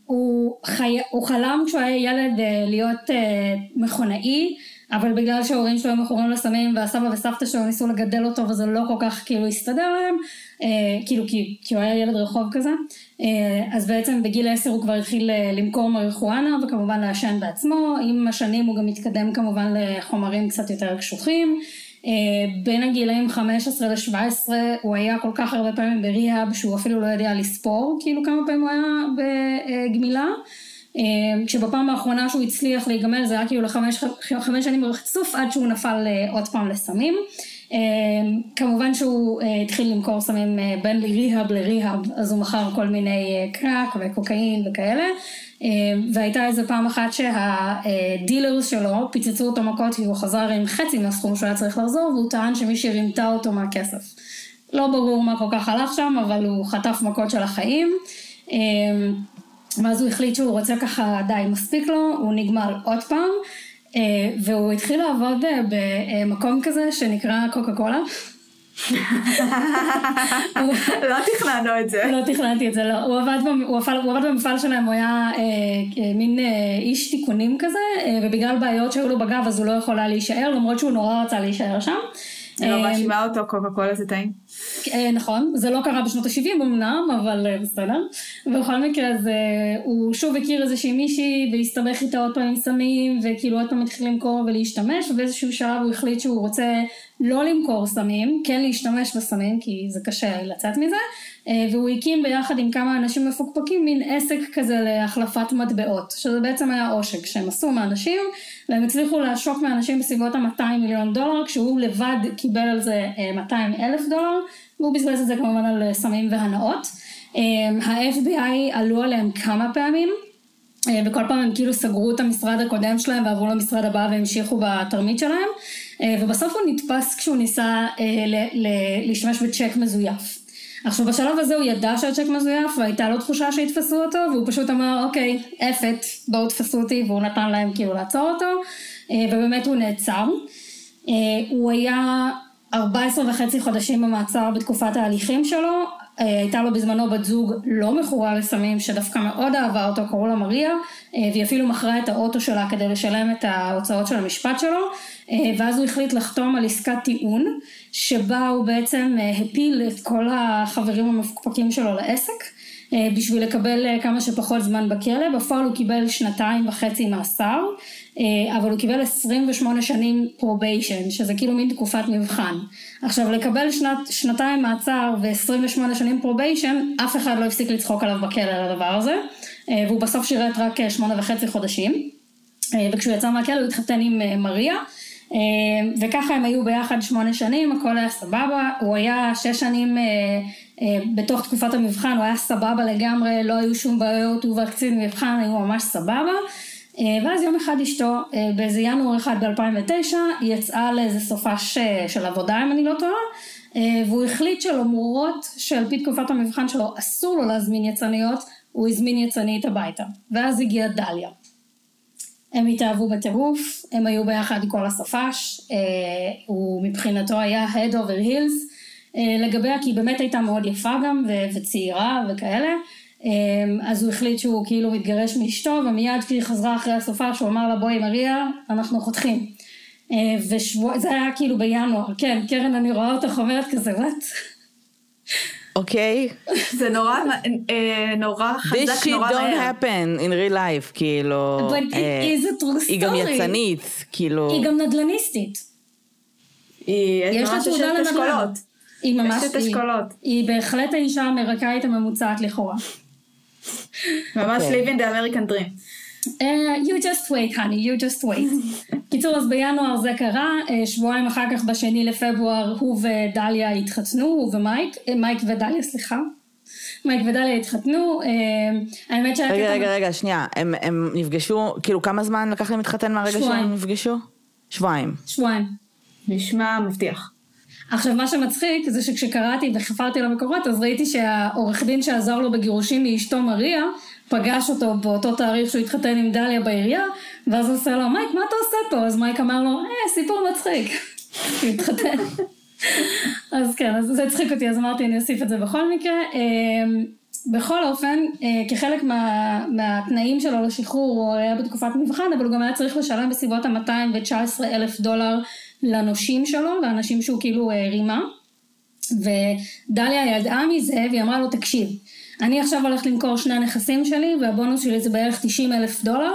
הוא, חי... הוא חלם כשהוא היה ילד להיות מכונאי, אבל בגלל שההורים שלו היו מכורים לסמים והסבא וסבתא שלו ניסו לגדל אותו וזה לא כל כך כאילו הסתדר להם, אה, כאילו כי, כי הוא היה ילד רחוב כזה, אה, אז בעצם בגיל עשר הוא כבר התחיל אה, למכור מריחואנה וכמובן לעשן בעצמו, עם השנים הוא גם התקדם כמובן לחומרים קצת יותר קשוחים. אה, בין הגילאים 15 ל-17 הוא היה כל כך הרבה פעמים בריהאב שהוא אפילו לא יודע לספור כאילו כמה פעמים הוא היה בגמילה. כשבפעם האחרונה שהוא הצליח להיגמל זה היה כאילו לחמש חמש שנים ברצוף עד שהוא נפל אה, עוד פעם לסמים. אמ, כמובן שהוא אה, התחיל למכור סמים אה, בין ריהאב לריהאב אז הוא מכר כל מיני קראק וקוקאין וכאלה אמ, והייתה איזה פעם אחת שהדילרס שלו פיצצו אותו מכות כי הוא חזר עם חצי מהסכום שהוא היה צריך לחזור והוא טען שמישהי רימתה אותו מהכסף. לא ברור מה כל כך הלך שם אבל הוא חטף מכות של החיים. ואז הוא החליט שהוא רוצה ככה, די, מספיק לו, הוא נגמל עוד פעם, אה, והוא התחיל לעבוד אה, במקום כזה שנקרא קוקה קולה. לא תכננו את זה. לא תכננתי את זה, לא. הוא עבד, הוא עבד, הוא עבד במפעל שלהם, הוא היה אה, אה, מין אה, איש תיקונים כזה, אה, ובגלל בעיות שהיו לו בגב אז הוא לא יכול היה להישאר, למרות שהוא נורא רצה להישאר שם. אני לא מאשימה אותו, קוקה קולה זה טעים. אה, נכון, זה לא קרה בשנות ה-70 אמנם, אבל אה, בסדר. בכל מקרה, זה, הוא שוב הכיר איזושהי מישהי והסתבך איתה עוד פעם עם סמים, וכאילו עוד פעם התחיל למכור ולהשתמש, ובאיזשהו שלב הוא החליט שהוא רוצה לא למכור סמים, כן להשתמש בסמים, כי זה קשה לצאת מזה, והוא הקים ביחד עם כמה אנשים מפוקפקים מין עסק כזה להחלפת מטבעות, שזה בעצם היה עושק שהם עשו מאנשים, והם הצליחו לעשוק מאנשים בסביבות ה-200 מיליון דולר, כשהוא לבד קיבל על זה 200 אלף דולר, והוא בזבז את זה כמובן על אה, סמים והנאות. אה, ה-FBI עלו עליהם כמה פעמים, וכל פעם הם כאילו סגרו את המשרד הקודם שלהם ועברו למשרד הבא והמשיכו בתרמית שלהם, ובסוף הוא נתפס כשהוא ניסה להשתמש בצ'ק מזויף. עכשיו בשלב הזה הוא ידע שהצ'ק מזויף והייתה לו תחושה שיתפסו אותו והוא פשוט אמר אוקיי אפת בואו תפסו אותי והוא נתן להם כאילו לעצור אותו אה, ובאמת הוא נעצר. אה, הוא היה 14 וחצי חודשים במעצר בתקופת ההליכים שלו הייתה לו בזמנו בת זוג לא מכורה לסמים שדווקא מאוד אהבה אותו, קראו לה מריה, והיא אפילו מכרה את האוטו שלה כדי לשלם את ההוצאות של המשפט שלו, ואז הוא החליט לחתום על עסקת טיעון, שבה הוא בעצם אה, הפיל את כל החברים המפוקפקים שלו לעסק אה, בשביל לקבל אה, כמה שפחות זמן בכלא, בפועל הוא קיבל שנתיים וחצי מאסר, אבל הוא קיבל 28 שנים probation, שזה כאילו מין תקופת מבחן. עכשיו לקבל שנת, שנתיים מעצר ו-28 שנים probation, אף אחד לא הפסיק לצחוק עליו בכלא על הדבר הזה, והוא בסוף שירת רק שמונה וחצי חודשים, וכשהוא יצא מהכלא הוא התחתן עם מריה. אה, וככה הם היו ביחד שמונה שנים, הכל היה סבבה, הוא היה שש שנים אה, אה, בתוך תקופת המבחן, הוא היה סבבה לגמרי, לא היו שום בעיות, הוא והקצין מבחן היו ממש סבבה. ואז יום אחד אשתו, באיזה ינואר אחד ב-2009, יצאה לאיזה סופש של עבודה אם אני לא טועה, והוא החליט שלמרות שעל פי תקופת המבחן שלו אסור לו להזמין יצניות, הוא הזמין יצנית הביתה. ואז הגיעה דליה. הם התאהבו בטירוף, הם היו ביחד כל הסופש, אה, הוא מבחינתו היה head over heels אה, לגביה, כי היא באמת הייתה מאוד יפה גם וצעירה וכאלה, אה, אז הוא החליט שהוא כאילו מתגרש מאשתו, ומיד כשהיא חזרה אחרי הסופש הוא אמר לה בואי מריה, אנחנו חותכים. וזה היה כאילו בינואר, כן, קרן אני רואה אותך אומרת כזה, וואט? אוקיי? זה נורא, אה, נורא חזק, נורא מהר. This shit don't happen in real life, כאילו... But it אה, is a true story. היא גם יצנית, כאילו... היא גם נדל"ניסטית. יש לה תעודה לנדל"ן. היא ממש, היא, היא בהחלט האישה האמריקאית הממוצעת לכאורה. ממש. אוקיי. living the American dream. Uh, you just wait, honey, you just wait. קיצור, אז בינואר זה קרה, uh, שבועיים אחר כך בשני לפברואר הוא ודליה התחתנו, הוא ומייק, uh, מייק ודליה, סליחה. מייק ודליה התחתנו, uh, האמת שהיה... רגע, רגע, רגע, שנייה, הם, הם נפגשו, כאילו כמה זמן לקח להם להתחתן מהרגע שהם נפגשו? שבועיים. שבועיים. נשמע מבטיח. עכשיו מה שמצחיק זה שכשקראתי וחפרתי למקורות אז ראיתי שהעורך דין שעזר לו בגירושים מאשתו מריה פגש אותו באותו תאריך שהוא התחתן עם דליה בעירייה, ואז הוא עושה לו, מייק, מה אתה עושה פה? אז מייק אמר לו, אה, סיפור מצחיק. הוא התחתן. אז כן, אז זה הצחיק אותי, אז אמרתי, אני אוסיף את זה בכל מקרה. אמ, בכל אופן, אה, כחלק מה, מהתנאים שלו לשחרור, הוא היה בתקופת מבחן, אבל הוא גם היה צריך לשלם בסביבות ה-219 אלף דולר לנושים שלו, לאנשים שהוא כאילו אה, רימה. ודליה ידעה מזה, והיא אמרה לו, תקשיב, אני עכשיו הולכת למכור שני הנכסים שלי, והבונוס שלי זה בערך 90 אלף דולר,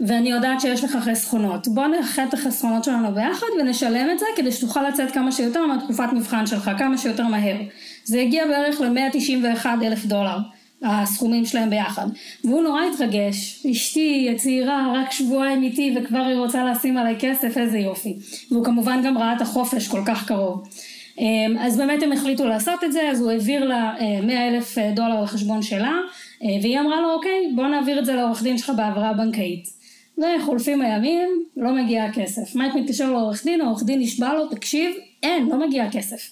ואני יודעת שיש לך חסכונות. בוא נאחד את החסכונות שלנו ביחד ונשלם את זה, כדי שתוכל לצאת כמה שיותר מהתקופת מבחן שלך, כמה שיותר מהר. זה הגיע בערך ל-191 אלף דולר. הסכומים שלהם ביחד. והוא נורא התרגש, אשתי הצעירה רק שבועיים איתי וכבר היא רוצה לשים עליי כסף, איזה יופי. והוא כמובן גם ראה את החופש כל כך קרוב. אמ, אז באמת הם החליטו לעשות את זה, אז הוא העביר לה 100 אה, אלף אה, דולר לחשבון שלה, אה, והיא אמרה לו, אוקיי, בוא נעביר את זה לעורך דין שלך בהעברה בנקאית. וחולפים הימים, לא מגיע הכסף. מייק מתקשר לעורך דין, העורך דין נשבע לו, תקשיב, אין, לא מגיע הכסף.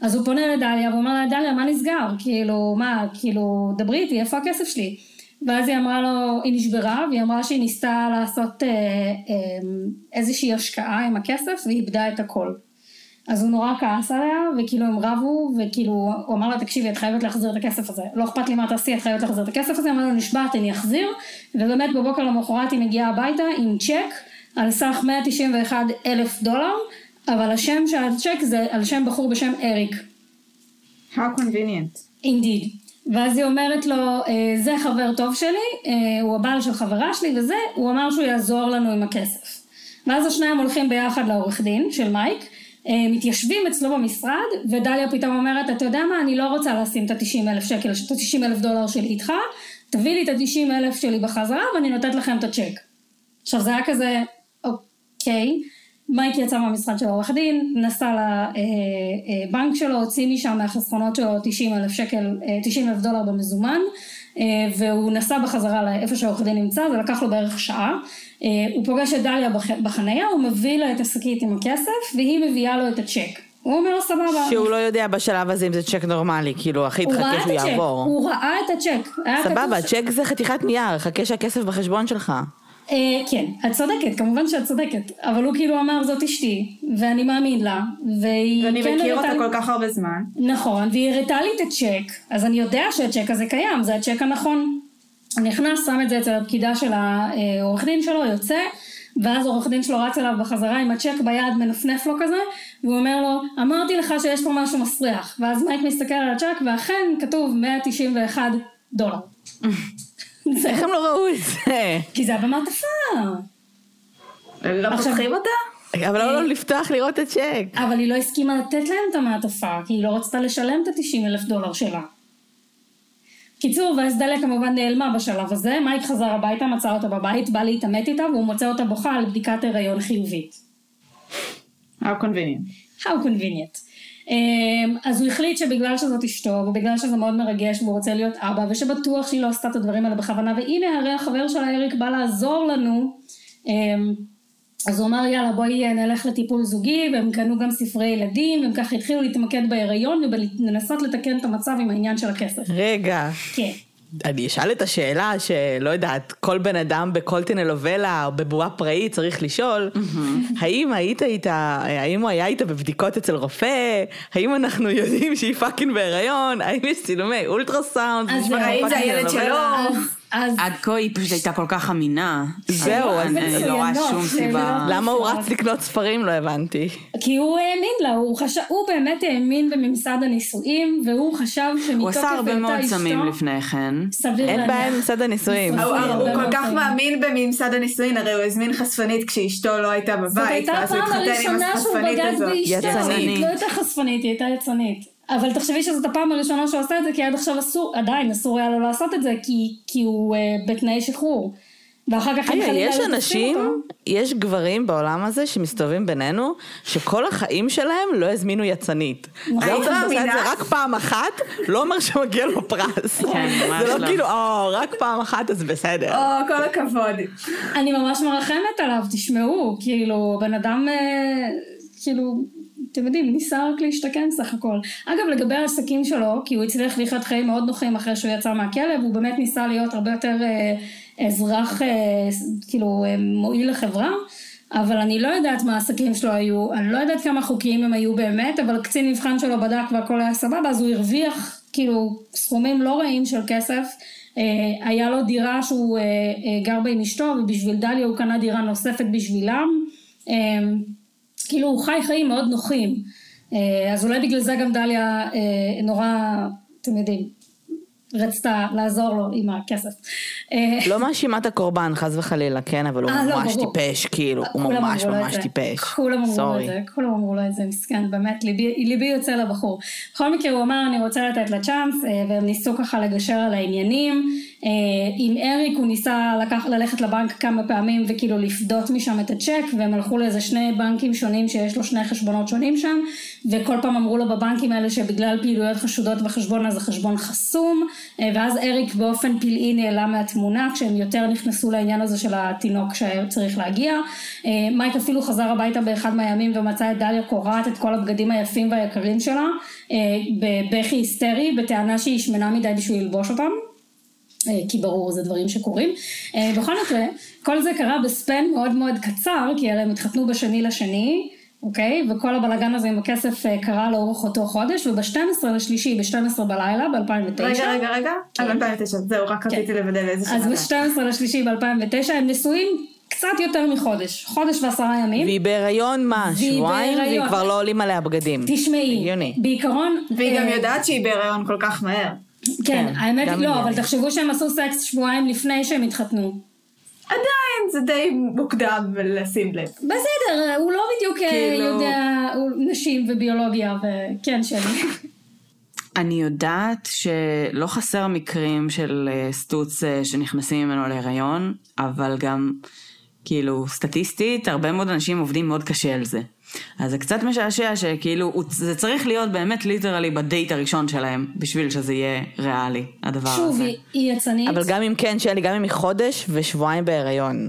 אז הוא פונה לדליה ואומר לה, דליה, מה נסגר? כאילו, מה, כאילו, דברי איתי, איפה הכסף שלי? ואז היא אמרה לו, היא נשברה, והיא אמרה שהיא ניסתה לעשות אה, אה, איזושהי השקעה עם הכסף, והיא איבדה את הכל. אז הוא נורא כעס עליה, וכאילו הם רבו, וכאילו, הוא אמר לה, תקשיבי, את חייבת להחזיר את הכסף הזה. לא אכפת לי מה תעשי, את חייבת להחזיר את הכסף הזה. אמר לו, נשבעת, אני אחזיר. ובאמת בבוקר למחרת היא מגיעה הביתה עם צ'ק על סך 191 אלף דולר, אבל השם של הצ'ק זה על שם בחור בשם אריק. How convenient. Indeed. ואז היא אומרת לו, אה, זה חבר טוב שלי, אה, הוא הבעל של חברה שלי וזה, הוא אמר שהוא יעזור לנו עם הכסף. ואז השניים הולכים ביחד לעורך דין של מייק, אה, מתיישבים אצלו במשרד, ודליה פתאום אומרת, אתה יודע מה, אני לא רוצה לשים את ה-90 אלף שקל, את ה-90 אלף דולר שלי איתך, תביא לי את ה-90 אלף שלי בחזרה ואני נותנת לכם את הצ'ק. עכשיו זה היה כזה, אוקיי, מייק יצא מהמשרד של עורך דין, נסע לבנק שלו, הוציא משם מהחסכונות שלו 90 אלף שקל, 90 אה, אלף דולר במזומן, אה, והוא נסע בחזרה לאיפה שהעורך דין נמצא, זה לקח לו בערך שעה. אה, הוא פוגש את דליה בחנייה, הוא מביא לה את השקית עם הכסף, והיא מביאה לו את הצ'ק. הוא אומר סבבה. שהוא לא יודע בשלב הזה אם זה צ'ק נורמלי, כאילו הכי תחכה שהוא יעבור. הוא ראה את הצ'ק. סבבה, צ'ק זה חתיכת נייר, חכה שהכסף בחשבון שלך. אה, כן, את צודקת, כמובן שאת צודקת, אבל הוא כאילו אמר זאת אשתי, ואני מאמין לה, והיא ואני כן מכיר אותה כל כך הרבה זמן. נכון, והיא הראתה לי את הצ'ק, אז אני יודע שהצ'ק הזה קיים, זה הצ'ק הנכון. נכנס, שם את זה אצל הפקידה של העורך דין שלו, יוצא, ואז עורך דין שלו רץ אליו בחזרה עם הצ'ק ביד, מנפנף לו כזה, והוא אומר לו, אמרתי לך שיש פה משהו מסריח. ואז מייק מסתכל על הצ'ק, ואכן כתוב 191 דולר. איך הם לא ראו את זה? כי זה היה במעטפה. לא פותחים אותה? אבל לא, לא לפתוח לראות את הצ'ק. אבל היא לא הסכימה לתת להם את המעטפה, כי היא לא רצתה לשלם את ה-90 אלף דולר שלה. קיצור, ואז דליה כמובן נעלמה בשלב הזה, מייק חזר הביתה, מצא אותה בבית, בא להתעמת איתה, והוא מוצא אותה בוכה על בדיקת הריון חיובית. How convenient. How convenient. אמ, אז הוא החליט שבגלל שזאת אשתו, ובגלל שזה מאוד מרגש והוא רוצה להיות אבא, ושבטוח שהיא לא עשתה את הדברים האלה בכוונה, והנה הרי החבר שלה אריק בא לעזור לנו, אמ, אז הוא אמר יאללה בואי נלך לטיפול זוגי, והם קנו גם ספרי ילדים, והם ככה התחילו להתמקד בהיריון ולנסות לתקן את המצב עם העניין של הכסף. רגע. כן. אני אשאל את השאלה שלא יודעת, כל בן אדם בכל טלנובלה או בבועה פראית צריך לשאול, האם היית איתה, האם הוא היה איתה בבדיקות אצל רופא, האם אנחנו יודעים שהיא fucking בהיריון, האם יש צילומי אולטרסאונד, האם זה הילד שלו? אז... עד כה היא פשוט הייתה כל כך אמינה. זהו, אני לא רואה שום סיבה. למה הוא רץ לקנות ספרים? לא הבנתי. כי הוא האמין לה, הוא, חשב, הוא באמת האמין בממסד הנישואים, והוא חשב שמתוקף הוא עשה הרבה מאוד סמים לפני כן. סביר אין בעיה עם ממסד הנישואים. הוא כל כך מאמין בממסד הנישואים, הרי הוא הזמין חשפנית כשאשתו לא הייתה בבית, ואז הוא התחתן עם החשפנית הזאת. יצנית. לא הייתה חשפנית, היא הייתה יצנית. אבל תחשבי שזאת הפעם הראשונה שהוא עושה את זה, כי עד עכשיו אסור, עדיין אסור היה לו לעשות את זה, כי, כי הוא uh, בתנאי שחרור. ואחר כך... רגע, יש אנשים, אותו, יש גברים בעולם הזה שמסתובבים בינינו, שכל החיים שלהם לא הזמינו יצנית. נכון. זה זה רק פעם אחת, לא אומר שמגיע לו פרס. כן, ממש לא. זה לא כאילו, או, רק פעם אחת אז בסדר. או, כל הכבוד. אני ממש מרחמת עליו, תשמעו, כאילו, בן אדם, אה, כאילו... אתם יודעים, ניסה רק להשתקם סך הכל. אגב, לגבי העסקים שלו, כי הוא הצליח לחיות חיים מאוד נוחים אחרי שהוא יצא מהכלא, והוא באמת ניסה להיות הרבה יותר אה, אזרח, אה, כאילו, אה, מועיל לחברה. אבל אני לא יודעת מה העסקים שלו היו, אני לא יודעת כמה חוקיים הם היו באמת, אבל קצין מבחן שלו בדק והכל היה סבבה, אז הוא הרוויח כאילו סכומים לא רעים של כסף. אה, היה לו דירה שהוא אה, אה, גר בה עם אשתו, ובשביל דליה הוא קנה דירה נוספת בשבילם. כאילו הוא חי חיים מאוד נוחים. אז אולי בגלל זה גם דליה נורא, אתם יודעים, רצתה לעזור לו עם הכסף. לא מאשימה את הקורבן, חס וחלילה, כן, אבל הוא אה, לא, ממש. טיפש, כאילו, הוא ממש ממש. טיפש. כולם אמרו לו. את זה, כולם אמרו לו את זה, מסכן, באמת, ליבי, יוצא לבחור. בכל מקרה הוא אמר אני רוצה לתת לה צ'אנס, אה, והם ניסו ככה לגשר על העניינים. אה, עם אריק הוא ניסה לקח, ללכת לבנק כמה פעמים וכאילו לפדות משם את הצ'ק, והם הלכו לאיזה שני בנקים שונים שיש לו שני חשבונות שונים שם, וכל פעם אמרו לו בבנקים האלה שבגלל פעילויות חשודות בחשבון אז החשבון חסום, אה, ואז אריק באופן פלאי נעלם מהתמונה, כשהם יותר נכנסו לעניין הזה של התינוק שהיה צריך להגיע. אה, מייק אפילו חזר הביתה באחד מהימים ומצא את דליה קורעת את כל הבגדים היפים והיקרים שלה, בבכי היסטרי, בטענה שהיא שמנה מדי בשביל ללבוש אותם. אה, כי ברור זה דברים שקורים. אה, בכל מקרה, כל זה קרה בספן מאוד מאוד קצר, כי הרי הם התחתנו בשני לשני, אוקיי? וכל הבלאגן הזה עם הכסף אה, קרה לאורך אותו חודש, וב-12 לשלישי, ב-12 בלילה, ב-2009. רגע, רגע, רגע. כן. על 2009, זהו, רק רציתי לוודא באיזה אז שנה. זה. ב-12 לשלישי ב-2009 הם נשואים קצת יותר מחודש, חודש ועשרה ימים. והיא בהיריון מה? שבועיים? והיא. כבר לא עולים עליה בגדים. תשמעי, הגיוני. בעיקרון... והיא גם יודעת שהיא בהיריון כל כך מהר. כן, כן, האמת לא, היא. אבל תחשבו שהם עשו סקס שבועיים לפני שהם התחתנו. עדיין זה די מוקדם לשים לב. בסדר, הוא לא בדיוק אה, כאילו- יודע הוא נשים וביולוגיה, וכן שלי. אני יודעת שלא חסר מקרים של אה, סטוץ אה, שנכנסים ממנו להיריון, אבל גם, כאילו, סטטיסטית, הרבה מאוד אנשים עובדים מאוד קשה על זה. אז זה קצת משעשע שכאילו, זה צריך להיות באמת literally בדייט הראשון שלהם, בשביל שזה יהיה ריאלי, הדבר שוב, הזה. היא- היא יצאנית. אבל גם אם כן, שלי, גם אם היא חודש ושבועיים בהיריון.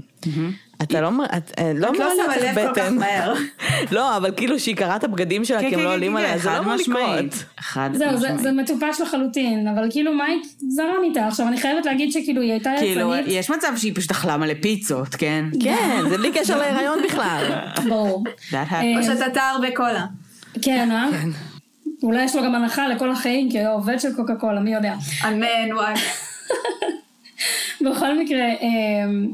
אתה לא, מ- את, אה, לא את לא אמורה שמה להיות לך לב כל כך בטן. מהר. לא, אבל כאילו שהיא קראה את הבגדים שלה, כן, כי הם כן, לא כן, עולים עליה, זה לא אמור. לקרות. חד משמעית. זה מטופש לחלוטין, אבל כאילו מייק זרם איתה. עכשיו, אני חייבת להגיד שכאילו היא הייתה כאילו, יצנית. יש מצב שהיא פשוט אכלה מלא פיצות, כן? כן, זה בלי קשר להיריון בכלל. ברור. אה, או. שתתה הרבה קולה. כן, אה? אולי יש לו גם הנחה לכל החיים, כי הוא עובד של קוקה קולה, מי יודע. אמן, וואי. בכל מקרה, אמ,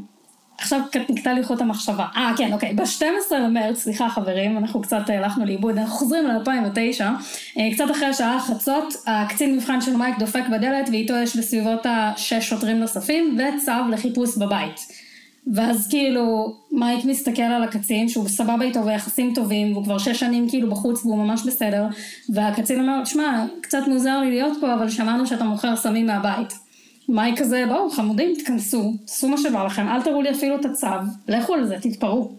עכשיו נקטע לי חוט המחשבה. אה, כן, אוקיי. ב-12 למרץ, סליחה חברים, אנחנו קצת הלכנו לאיבוד, אנחנו חוזרים ל-2009. קצת אחרי השעה חצות, הקצין מבחן של מייק דופק בדלת, ואיתו יש בסביבות השש שוטרים נוספים, וצו לחיפוש בבית. ואז כאילו, מייק מסתכל על הקצין, שהוא סבבה איתו ויחסים טובים, והוא כבר שש שנים כאילו בחוץ והוא ממש בסדר, והקצין אומר, תשמע, קצת מוזר לי להיות פה, אבל שמענו שאתה מוכר סמים מהבית. מייק כזה, בואו חמודים, תכנסו, תעשו מה שבא לכם, אל תראו לי אפילו את הצו, לכו על זה, תתפרעו.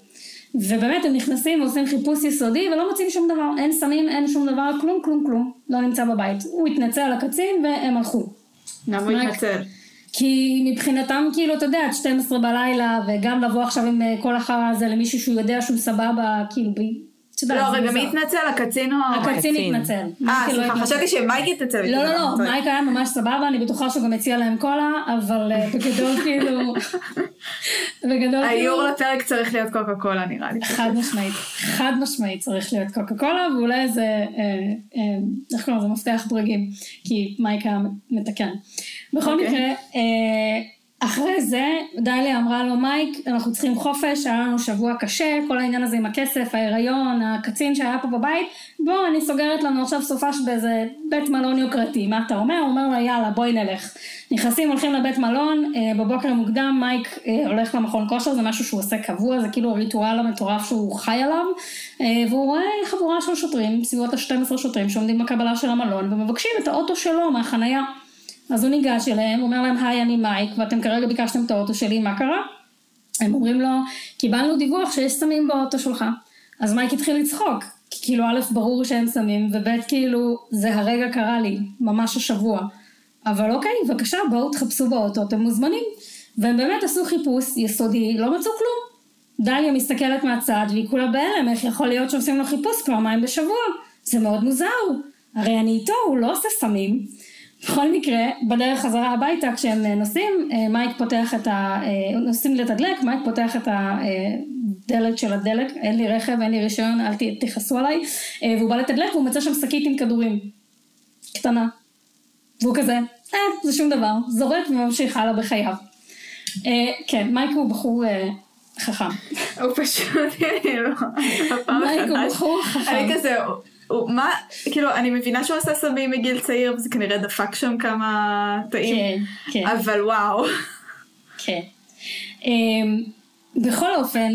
ובאמת הם נכנסים ועושים חיפוש יסודי ולא מוצאים שום דבר, אין סמים, אין שום דבר, כלום, כלום, כלום, לא נמצא בבית. הוא התנצל לקצין והם הלכו. למה הוא התנצל? כי מבחינתם כאילו, אתה יודע, עד 12 בלילה, וגם לבוא עכשיו עם אה, כל החרא הזה למישהו שהוא יודע שהוא סבבה, כאילו, לא, רגע. מי התנצל? הקצין או... הקצין. התנצל. אה, לא סליחה. חשבתי שמייק התנצל. לא, לא, לא, מייק היה ממש סבבה, אני בטוחה שהוא גם הציע להם קולה, אבל אה, בגדול כאילו... בגדול האיור כאילו... לפרק צריך להיות קוקה קולה נראה לי. חד משמעית, חד משמעית צריך להיות קוקה קולה, ואולי איזה, אה, אה, איך קוראים לזה, מפתח ברגים, כי מייק היה מתקן. בכל אוקיי. מקרה, אחרי זה, דליה אמרה לו, מייק, אנחנו צריכים חופש, היה לנו שבוע קשה, כל העניין הזה עם הכסף, ההיריון, הקצין שהיה פה בבית, בוא, אני סוגרת לנו עכשיו סופש באיזה בית מלון יוקרתי, מה אתה אומר? הוא אומר לה, יאללה, בואי נלך. נכנסים, הולכים לבית מלון, אה, בבוקר מוקדם, מייק אה, הולך למכון כושר, זה משהו שהוא עושה קבוע, זה כאילו הריטואל המטורף שהוא חי עליו, אה, והוא רואה חבורה של שוטרים, בסביבות ה-12 שוטרים שעומדים בקבלה של המלון, ומבקשים את האוטו שלו מהחנייה. אז הוא ניגש אליהם, אומר להם, היי, אני מייק, ואתם כרגע ביקשתם את האוטו שלי, מה קרה? הם אומרים לו, קיבלנו דיווח שיש סמים באוטו שלך. אז מייק התחיל לצחוק, כי כאילו א', ברור שאין סמים, וב', כאילו, זה הרגע קרה לי, ממש השבוע. אבל אוקיי, בבקשה, בואו תחפשו באוטו, אתם מוזמנים. והם באמת עשו חיפוש יסודי, לא מצאו כלום. דליה מסתכלת מהצד והיא כולה בהלם, איך יכול להיות שעושים לו חיפוש פעמיים בשבוע? זה מאוד מוזר. הרי אני איתו, הוא לא עושה סמים. בכל מקרה, בדרך חזרה הביתה כשהם נוסעים, אה, מייק פותח את ה... אה, נוסעים לתדלק, מייק פותח את הדלת של הדלק, אין לי רכב, אין לי רישיון, אל תכעסו עליי, אה, והוא בא לתדלק והוא מוצא שם שקית עם כדורים. קטנה. והוא כזה, אה, זה שום דבר, זורק וממשיך הלאה בחייו. אה, כן, מייק הוא בחור אה, חכם. הוא פשוט, לא, מייק הוא בחור חכם. אני כזה, הוא- מה, כאילו, אני מבינה שהוא עשה סמים מגיל צעיר, וזה כנראה דפק שם כמה תאים, כן, כן. אבל וואו. כן. אמ, בכל אופן,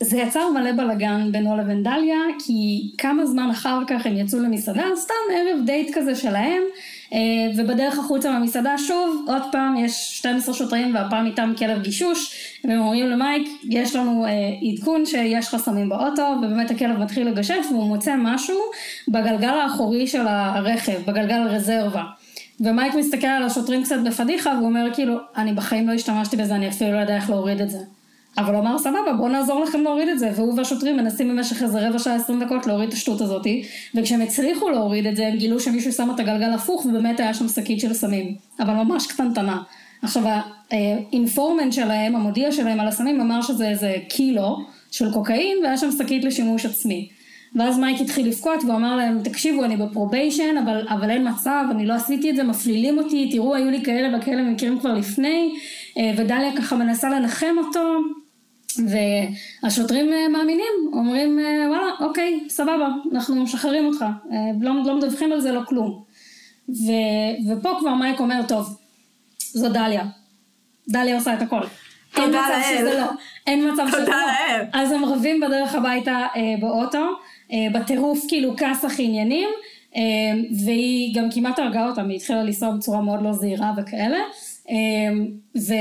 זה יצר מלא בלאגן בינו לבין דליה, כי כמה זמן אחר כך הם יצאו למסעדה, סתם ערב דייט כזה שלהם, ובדרך החוצה מהמסעדה שוב, עוד פעם יש 12 שוטרים והפעם איתם כלב גישוש, והם אומרים למייק, יש לנו אה, עדכון שיש חסמים באוטו, ובאמת הכלב מתחיל לגשש והוא מוצא משהו בגלגל האחורי של הרכב, בגלגל רזרבה. ומייק מסתכל על השוטרים קצת בפדיחה והוא אומר כאילו, אני בחיים לא השתמשתי בזה, אני אפילו לא יודע איך להוריד את זה. אבל הוא אמר סבבה בוא נעזור לכם להוריד את זה והוא והשוטרים מנסים במשך איזה רבע שעה עשרים דקות להוריד את השטות הזאתי וכשהם הצליחו להוריד את זה הם גילו שמישהו שם את הגלגל הפוך ובאמת היה שם שקית של סמים אבל ממש קטנטנה. עכשיו ה informant שלהם המודיע שלהם על הסמים אמר שזה איזה קילו של קוקאין והיה שם שקית לשימוש עצמי. ואז מייק התחיל לבכות והוא אמר להם תקשיבו אני ב probation אבל, אבל אין מצב אני לא עשיתי את זה מפלילים אותי תראו היו לי כאלה וכאלה מקרים כבר לפני אה, ודליה ככה מנסה לנחם אותו והשוטרים אה, מאמינים אומרים אה, וואלה אוקיי סבבה אנחנו משחררים אותך אה, לא, לא מדווחים על זה לא כלום ו, ופה כבר מייק אומר טוב זו דליה דליה עושה את הכל אין תודה מצב לאל. שזה לא, אין מצב שזה לא. לאל. אז הם רבים בדרך הביתה אה, באוטו, אה, בטירוף כאילו כסח עניינים, אה, והיא גם כמעט הרגה אותם, היא התחילה לנסוע בצורה מאוד לא זהירה וכאלה, ו,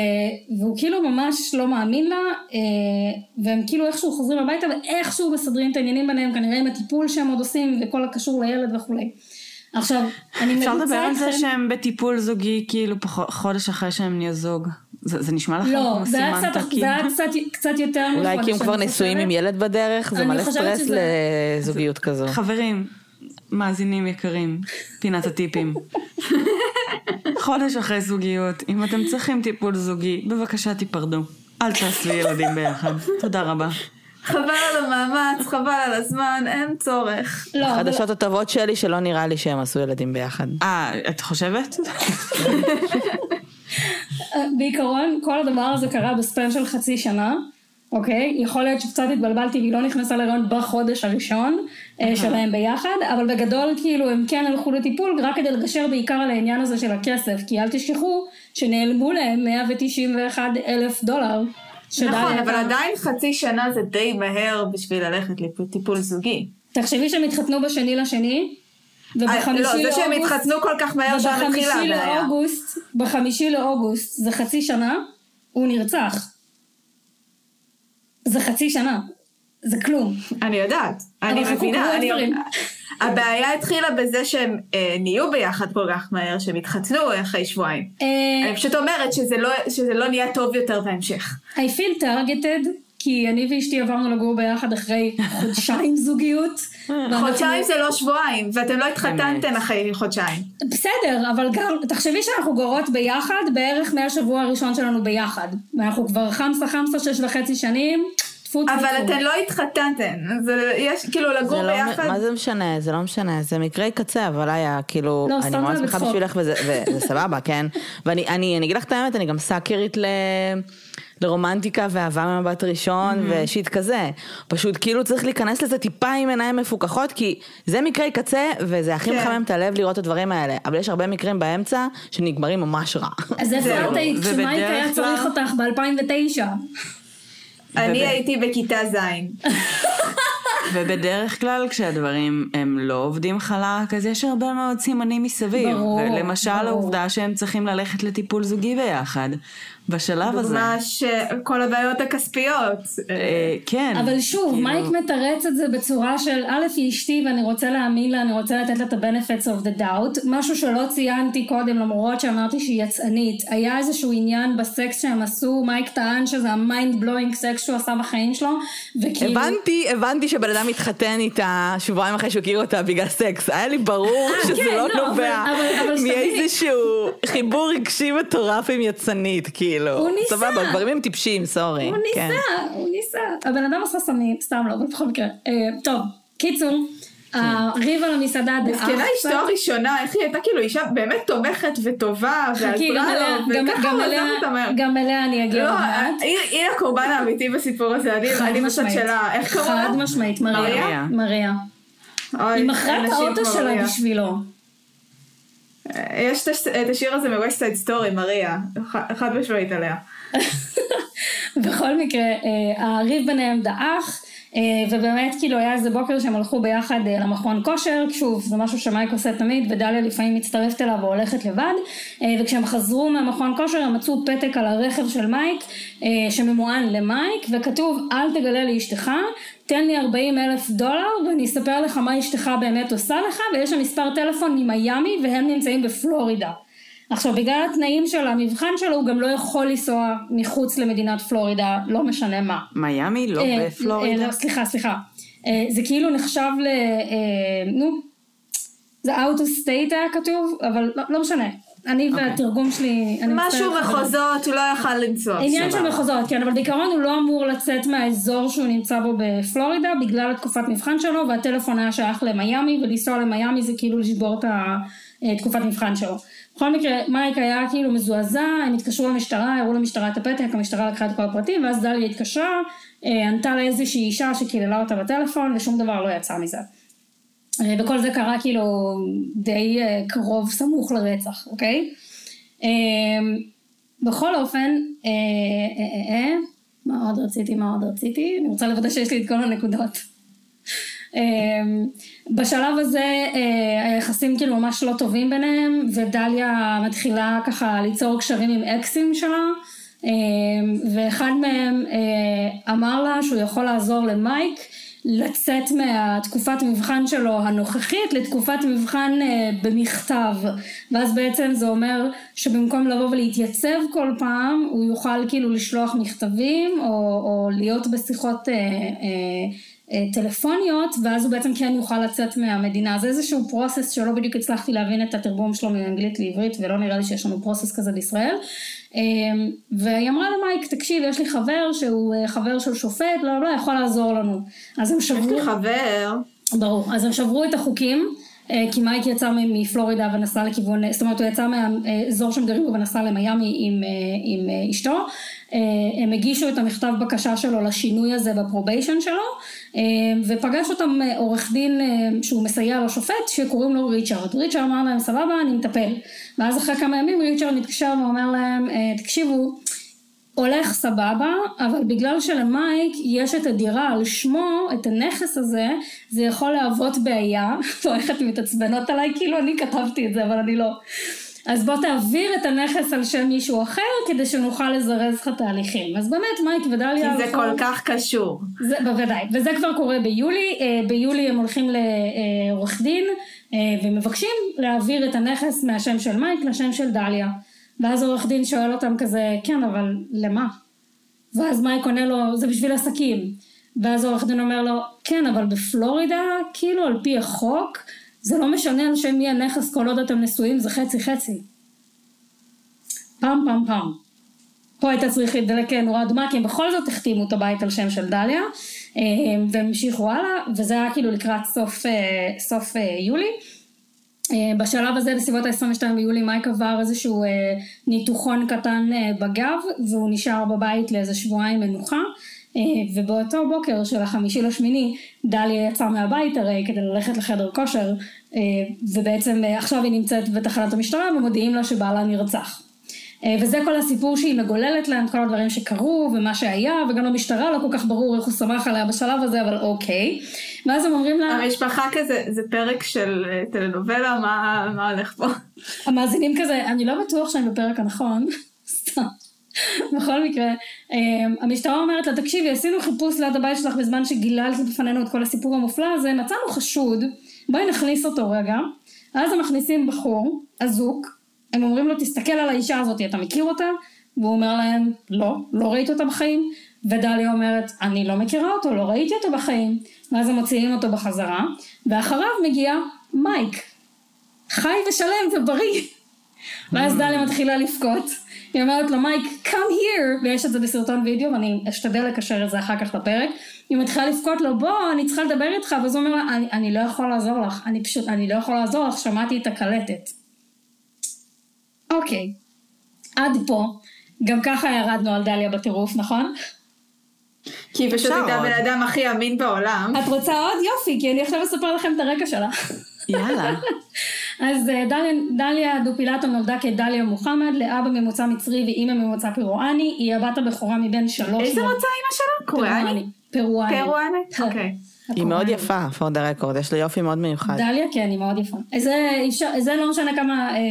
והוא כאילו ממש לא מאמין לה, אה, והם כאילו איכשהו חוזרים הביתה ואיכשהו מסדרים את העניינים ביניהם, כנראה עם הטיפול שהם עוד עושים וכל הקשור לילד וכולי. עכשיו, אני אפשר לדבר על זה אתכם- שהם בטיפול זוגי כאילו חודש אחרי שהם נהיו זוג. זה זה נשמע לכם לא, כמו זה היה סימן קצת, תקין. זה היה קצת, קצת יותר אולי מחודש, כי הם כבר נשואים. עם ילד בדרך, זה מלא סטרס שזה- לזוגיות כזו. חברים, מאזינים יקרים, פינת הטיפים. חודש אחרי זוגיות, אם אתם צריכים טיפול זוגי, בבקשה תיפרדו. אל תעשו ילדים ביחד. תודה רבה. חבל על המאמץ, חבל על הזמן, אין צורך. לא, החדשות הטובות שלי שלא נראה לי שהם עשו ילדים ביחד. אה, את חושבת? בעיקרון כל הדבר הזה קרה בספן של חצי שנה, אוקיי? יכול להיות שקצת התבלבלתי והיא לא נכנסה להיריון בחודש הראשון אה, שלהם ביחד, אבל בגדול כאילו הם כן הלכו לטיפול רק כדי לגשר בעיקר על העניין הזה של הכסף, כי אל תשכחו שנעלמו להם 191 אלף דולר. נכון, אבל עדיין חצי שנה זה די מהר בשביל ללכת לטיפול זוגי. תחשבי שהם התחתנו בשני לשני, ובחמישי לא, זה שהם לאוגוסט- התחתנו כל כך מהר שם התחילה ובחמישי הבעיה. לאוגוסט, בחמישי לאוגוסט, זה חצי שנה, הוא נרצח. זה חצי שנה. זה כלום. אני יודעת, אני מבינה. אני-. הבעיה התחילה בזה שהם אה, נהיו ביחד כל כך מהר, שהם התחתנו אחרי שבועיים. אה, אני פשוט אומרת שזה לא, שזה לא נהיה טוב יותר בהמשך. I feel targeted, כי אני ואשתי עברנו לגור ביחד אחרי חודשיים זוגיות. חודשיים זה לא שבועיים, ואתם לא התחתנתם. אחרי חודשיים. בסדר, אבל גם, תחשבי שאנחנו גרות ביחד בערך מהשבוע הראשון שלנו ביחד. ואנחנו כבר חמסה חמסה שש וחצי שנים. טפו טפו אבל. אתן לא התחתנתם, זה, יש כאילו לגור זה לא, ביחד. מה זה משנה? זה לא משנה, זה מקרי קצה, אבל היה כאילו, לא, אני זה שמחה. בשבילך וזה וזה סבבה, כן? ואני אני, אני אגיד לך את האמת, אני גם סאקרית ל... לרומנטיקה ואהבה ממבט ראשון ושיט כזה. פשוט כאילו צריך להיכנס לזה טיפה עם עיניים מפוקחות, כי זה מקרי קצה וזה הכי כן. מחמם את הלב לראות את הדברים האלה. אבל יש הרבה מקרים באמצע שנגמרים ממש רע. אז איפה. את היית כשמייק ובדרך היה צריך אותך ב-2009? אני הייתי בכיתה ז'. ובדרך כלל כשהדברים הם לא עובדים חלק, אז יש הרבה מאוד סימנים מסביב. ברור, ולמשל ברור. העובדה שהם צריכים ללכת לטיפול זוגי ביחד. בשלב הזה. דוגמה שכל הבעיות הכספיות. אה, כן. אבל שוב, כאילו- מייק מתרץ את זה בצורה של א' היא אשתי ואני רוצה להאמין לה, אני רוצה לתת לה את ה-benefits of the doubt, משהו שלא ציינתי קודם למרות שאמרתי שהיא יצאנית, היה איזשהו עניין בסקס שהם עשו, מייק טען שזה ה-mind blowing סקס שהוא עשה בחיים שלו, וכאילו... הבנתי, הבנתי שבן אדם מתחתן איתה שבועיים אחרי שהוא הכיר אותה בגלל סקס. היה לי ברור שזה כן, לא לא, נובע. מאיזשהו חיבור רגשי מטורף עם יצנית, כאילו. הוא ניסה. סבבה, גברים הם טיפשים, סורי. הוא כן. ניסה, הוא ניסה. הבן אדם עשה סמים, סתם לא, אבל בכל מקרה. אה, טוב, קיצור, הריב על המסעדה דעך מסכנה אשתו הראשונה, איך היא הייתה כאילו אישה באמת תומכת וטובה, חכי, ועזרה גם אליה- לו, גם- וככה הוא אליה- עזב אותה מהר. גם אליה אני אגיע לא, עוד מעט. היא הקורבן האמיתי בסיפור הזה, אני בצד משמעית. שלה, איך קראו חד? משמעית, מריה. מריה. היא מכרה את האוטו שלה. בשבילו. יש את הש- את השיר הזה מ West Side Story, מריה, חד משמעית עליה. בכל מקרה, אה, הריב ביניהם דעך, אה, ובאמת כאילו היה איזה בוקר שהם הלכו ביחד אה, למכון כושר, שוב, זה משהו שמייק עושה תמיד, ודליה לפעמים מצטרפת אליו והולכת לבד, וכשהם חזרו מהמכון כושר הם מצאו פתק על הרכב של מייק, שממוען למייק, וכתוב אל תגלה לאשתך, תן לי 40 אלף דולר ואני אספר לך מה אשתך באמת עושה לך, ויש שם מספר טלפון ממיאמי והם נמצאים בפלורידה. עכשיו בגלל התנאים של המבחן שלו הוא גם לא יכול לנסוע מחוץ למדינת פלורידה, לא משנה מה. מיאמי, לא אה, בפלורידה. אה, לא, סליחה, סליחה. אה, זה כאילו נחשב ל... אה, נו, זה out of state היה כתוב, אבל לא, לא משנה. אני אוקיי. והתרגום שלי, אני משהו מצטערת, אבל- מחוזות, הוא לא יכל לנסוע. עניין של. מחוזות, כן, אבל בעיקרון הוא לא אמור לצאת מהאזור שהוא נמצא בו בפלורידה בגלל התקופת מבחן שלו, והטלפון היה שייך למיאמי, ולנסוע למיאמי זה כאילו לשבור את התקופת מבחן שלו. בכל מקרה, מייק היה כאילו מזועזע, הם התקשרו למשטרה, הראו למשטרה את הפתק, המשטרה לקחה את כל הפרטים, ואז דליה התקשרה, אה, ענתה לאיזושהי אישה שקיללה אותה בטלפון, ושום דבר לא יצא מזה. אה, וכל זה קרה כאילו די אה, קרוב, סמוך לרצח, אוקיי? אה, בכל אופן, מה עוד רציתי, מה עוד רציתי? אני רוצה לוודא שיש לי את כל הנקודות. בשלב הזה היחסים כאילו ממש לא טובים ביניהם, ודליה מתחילה ככה ליצור קשרים עם אקסים שלה, ואחד מהם אמר לה שהוא יכול לעזור למייק לצאת מהתקופת מבחן שלו הנוכחית לתקופת מבחן אה, במכתב. ואז בעצם זה אומר שבמקום לבוא ולהתייצב כל פעם הוא יוכל כאילו לשלוח מכתבים או, או להיות בשיחות אה, אה, אה, טלפוניות ואז הוא בעצם כן יוכל לצאת מהמדינה. זה איזשהו פרוסס שלא בדיוק הצלחתי להבין את התרגום שלו מאנגלית לעברית ולא נראה לי שיש לנו פרוסס כזה בישראל והיא אמרה למייק תקשיב יש לי חבר שהוא אה, חבר של שופט לא לא יכול לעזור לנו. אז הם יש שברו לי חבר, ברור, אז הם שברו את החוקים, כי מייק יצא מפלורידה ונסע לכיוון, זאת אומרת הוא יצא מהאזור שהם גרים ונסע למיאמי עם, אה, עם אה, אשתו, אה, הם הגישו את המכתב בקשה שלו לשינוי הזה ב probation שלו, אה, ופגש אותם אה, עורך דין אה, שהוא מסייע לשופט שקוראים לו ריצ'רד, ריצ'רד אמר להם סבבה אני מטפל, ואז אחרי כמה ימים ריצ'רד מתקשר ואומר להם אה, תקשיבו הולך סבבה, אבל בגלל שלמייק יש את הדירה על שמו, את הנכס הזה, זה יכול להוות בעיה. לא, איך אתן מתעצבנות עליי? כאילו אני כתבתי את זה, אבל אני לא. אז בוא תעביר את הנכס על שם מישהו אחר, כדי שנוכל לזרז לך תהליכים. אז באמת, מייק ודליה... כי זה הלכו- כל כך קשור. זה בוודאי, וזה כבר קורה ביולי, אה, ביולי הם הולכים לעורך דין אה, ומבקשים להעביר את הנכס מהשם של מייק לשם של דליה. ואז עורך דין שואל אותם כזה, כן אבל למה? ואז מייק עונה לו, זה בשביל עסקים. ואז עורך דין אומר לו, כן אבל בפלורידה, כאילו על פי החוק, זה לא משנה על שם מי הנכס כל עוד אתם נשואים, זה חצי חצי. פעם פעם פעם. פה הייתה צריך להידלק נורה אדומה, כי הם בכל זאת החתימו את הבית על שם של דליה, אה, והם המשיכו הלאה, וזה היה כאילו לקראת סוף, אה, סוף אה, יולי. אה, בשלב הזה, בסביבות ה-22 ביולי, מייק עבר איזשהו אה, ניתוחון קטן אה, בגב, והוא נשאר בבית לאיזה שבועיים מנוחה. אה, ובאותו בוקר של החמישי לשמיני, דליה יצאה מהבית הרי כדי ללכת לחדר כושר, אה, ובעצם אה, עכשיו היא נמצאת בתחנת המשטרה ומודיעים לה שבעלה נרצח. אה, וזה כל הסיפור שהיא מגוללת להם, כל הדברים שקרו ומה שהיה, וגם למשטרה לא כל כך ברור איך הוא שמח עליה בשלב הזה, אבל אוקיי. ואז הם אומרים לה, המשפחה כזה, זה פרק של אה, טלנובלה, מה מה הולך פה? המאזינים כזה, אני לא בטוח שאני בפרק הנכון, סתם. בכל מקרה, אמ, המשטרה אומרת לה, תקשיבי, עשינו חיפוש ליד הבית שלך בזמן שגיללת בפנינו את כל הסיפור המופלא הזה, מצאנו חשוד, בואי נכניס אותו רגע. אז הם מכניסים בחור, אזוק, הם אומרים לו, תסתכל על האישה הזאת, אתה מכיר אותה? והוא אומר להם, לא, לא ראיתי אותה בחיים. ודליה אומרת, אני לא מכירה אותו, לא ראיתי אותו בחיים. ואז הם מוציאים אותו בחזרה, ואחריו מגיע מייק, חי ושלם ובריא. ואז דליה מתחילה לבכות. היא אומרת לו מייק come here ויש את זה בסרטון וידאו ואני אשתדל לקשר את זה אחר כך לפרק היא מתחילה לבכות לו בוא אני צריכה לדבר איתך ואז הוא אומר לה אני, אני לא יכול לעזור לך אני פשוט אני לא יכול לעזור לך שמעתי את הקלטת אוקיי עד פה גם ככה ירדנו על דליה בטירוף נכון? כי היא פשוט הייתה הבן אדם הכי אמין בעולם. את רוצה עוד? יופי כי אני עכשיו אספר לכם את הרקע שלה יאללה. אז אה, דליה, דליה דופילטו נולדה כדליה מוחמד, לאבא ממוצא מצרי ואימא ממוצא פירואני, היא הבת הבכורה מבין שלוש... איזה מוצא אימא שלה? קוריאני? פירואני. פירואני? אוקיי. היא מאוד יפה, for the record, יש לה יופי מאוד מיוחד. דליה כן, היא מאוד יפה. זה, זה לא משנה כמה אה, אה,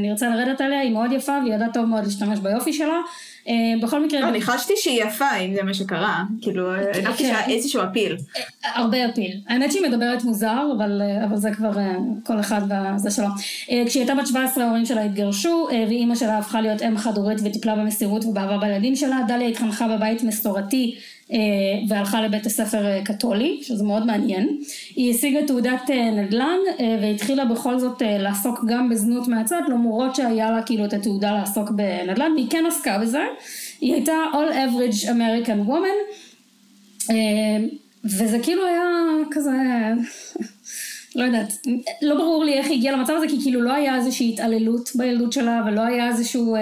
נרצה לרדת עליה, היא מאוד יפה והיא ידעה טוב מאוד להשתמש ביופי שלה. אה, בכל מקרה... לא, אני חשתי שהיא יפה, אם זה מה שקרה. כאילו, כן. הנחתי שהיה איזשהו אפיל. הרבה אפיל. האמת שהיא מדברת מוזר, אבל, אה, אבל זה כבר אה, כל אחד וזה שלו. כשהיא הייתה בת 17 ההורים שלה התגרשו, ואימא שלה הפכה להיות אם חד הורית וטיפלה במסירות ובאהבה בילדים שלה. דליה התחנכה בבית מסורתי והלכה לבית הספר קתולי, שזה מאוד מעניין. היא השיגה תעודת נדל"ן והתחילה בכל זאת לעסוק גם בזנות מהצד, למרות שהיה לה כאילו את התעודה לעסוק בנדל"ן, והיא כן עסקה בזה. היא הייתה all average American woman, וזה כאילו היה כזה, לא יודעת, לא ברור לי איך היא הגיעה למצב הזה, כי כאילו לא היה איזושהי התעללות בילדות שלה, ולא היה איזשהו...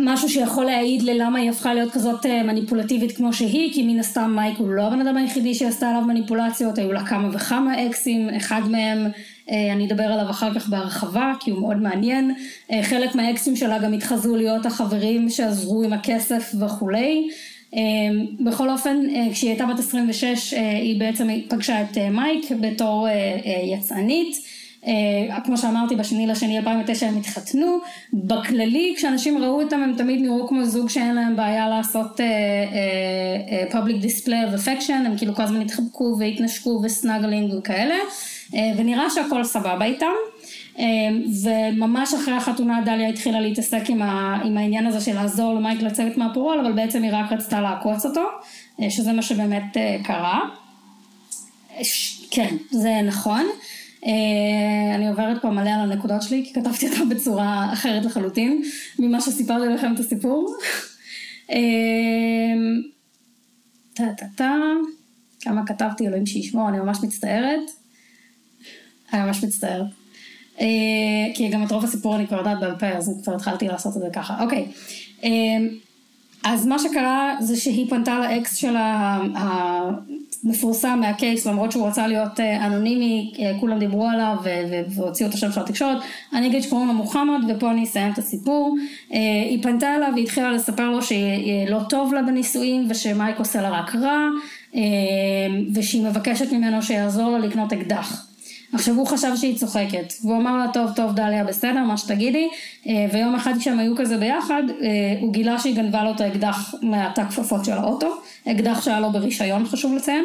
משהו שיכול להעיד ללמה היא הפכה להיות כזאת מניפולטיבית כמו שהיא, כי מן הסתם מייק הוא לא הבן אדם היחידי שעשתה עליו מניפולציות, היו לה כמה וכמה אקסים, אחד מהם אני אדבר עליו אחר כך בהרחבה כי הוא מאוד מעניין, חלק מהאקסים שלה גם התחזו להיות החברים שעזרו עם הכסף וכולי, בכל אופן כשהיא הייתה בת 26 היא בעצם פגשה את מייק בתור יצאנית כמו שאמרתי בשני לשני 2009 הם התחתנו, בכללי כשאנשים ראו אותם הם תמיד נראו כמו זוג שאין להם בעיה לעשות uh, uh, public display of affection, הם כאילו כל הזמן התחבקו והתנשקו וסנגלינג וכאלה, ונראה שהכל סבבה איתם. וממש אחרי החתונה דליה התחילה להתעסק עם, ה, עם העניין הזה של לעזור למייק לצאת מהפורול, אבל בעצם היא רק רצתה לעקוץ אותו, שזה מה שבאמת קרה. כן, זה נכון. Uh, אני עוברת פה מלא על הנקודות שלי, כי כתבתי אותה בצורה אחרת לחלוטין ממה שסיפרתי לכם את הסיפור. טה טה טה, כמה כתבתי, אלוהים שישמור, אני ממש מצטערת. אני ממש מצטערת. Uh, כי גם את רוב הסיפור אני כבר יודעת בעל פה, אז כבר התחלתי לעשות את זה ככה. אוקיי. אז מה שקרה זה שהיא פנתה לאקס שלה המפורסם מהקייס למרות שהוא רצה להיות אנונימי כולם דיברו עליו והוציאו את השם של התקשורת אני אגיד שקוראים לו מוחמד ופה אני אסיים את הסיפור. היא פנתה אליו והתחילה לספר לו שלא טוב לה בנישואים ושמייק עושה לה רק רע ושהיא מבקשת ממנו שיעזור לה לקנות אקדח עכשיו הוא חשב שהיא צוחקת, והוא אמר לה טוב טוב דליה בסדר מה שתגידי, ויום אחד כשהם היו כזה ביחד, הוא גילה שהיא גנבה לו את האקדח מהתא כפפות של האוטו, אקדח שהיה לו ברישיון חשוב לציין,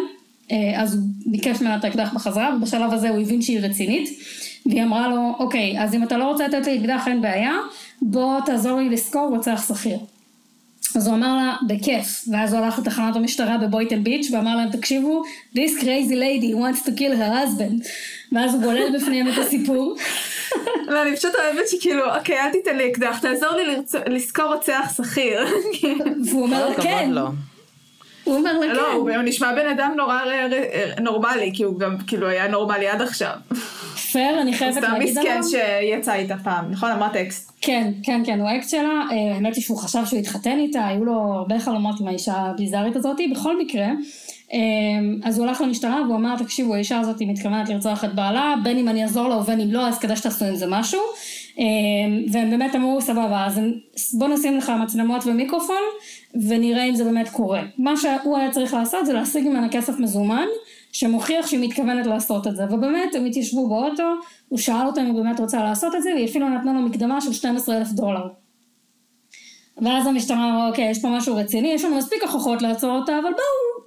אז הוא ביקש ממנה את האקדח בחזרה, ובשלב הזה הוא הבין שהיא רצינית, והיא אמרה לו אוקיי אז אם אתה לא רוצה לתת לי אקדח אין בעיה, בוא תעזור לי לשכור רוצח שכיר. אז הוא אמר לה, בכיף, ואז הוא הלך לתחנת המשטרה בבויטל ביץ' ואמר להם, תקשיבו, this crazy lady wants to kill her husband. ואז הוא גולל בפניהם את הסיפור. לא, אני פשוט אוהבת שכאילו, אוקיי, אל תיתן לי אקדח, תעזור לי לשכור רוצח שכיר. והוא אומר לה, כן. הוא אומר לה, לא, כן. הוא נשמע בן אדם נורא נורמלי, כי הוא גם כאילו היה נורמלי עד עכשיו. פייר, אני חייבת להגיד עליו. סתם מסכן שיצא איתה פעם, נכון? אמרת אקס. כן, כן, כן, הוא האקס שלה, האמת היא שהוא חשב שהוא התחתן איתה, היו לו הרבה חלומות עם האישה הביזארית הזאתי, בכל מקרה, אז הוא הלך למשטרה והוא אמר, תקשיבו, האישה הזאת מתכוונת לרצוח את בעלה, בין אם אני אעזור לה ובין אם לא, אז כדאי שתעשו עם זה משהו, והם באמת אמרו, סבבה, אז בוא נשים לך מצלמות ומיקרופון, ונראה אם זה באמת קורה. מה שהוא היה צריך לעשות זה להשיג ממנה כסף מזומן, שמוכיח שהיא מתכוונת לעשות את זה, ובאמת הם התיישבו באוטו, הוא שאל אותה אם היא באמת רוצה לעשות את זה, והיא אפילו נתנה לו מקדמה של 12 אלף דולר. ואז המשטרה אמרה, אוקיי, יש פה משהו רציני, יש לנו מספיק הוכחות לעצור אותה, אבל בואו,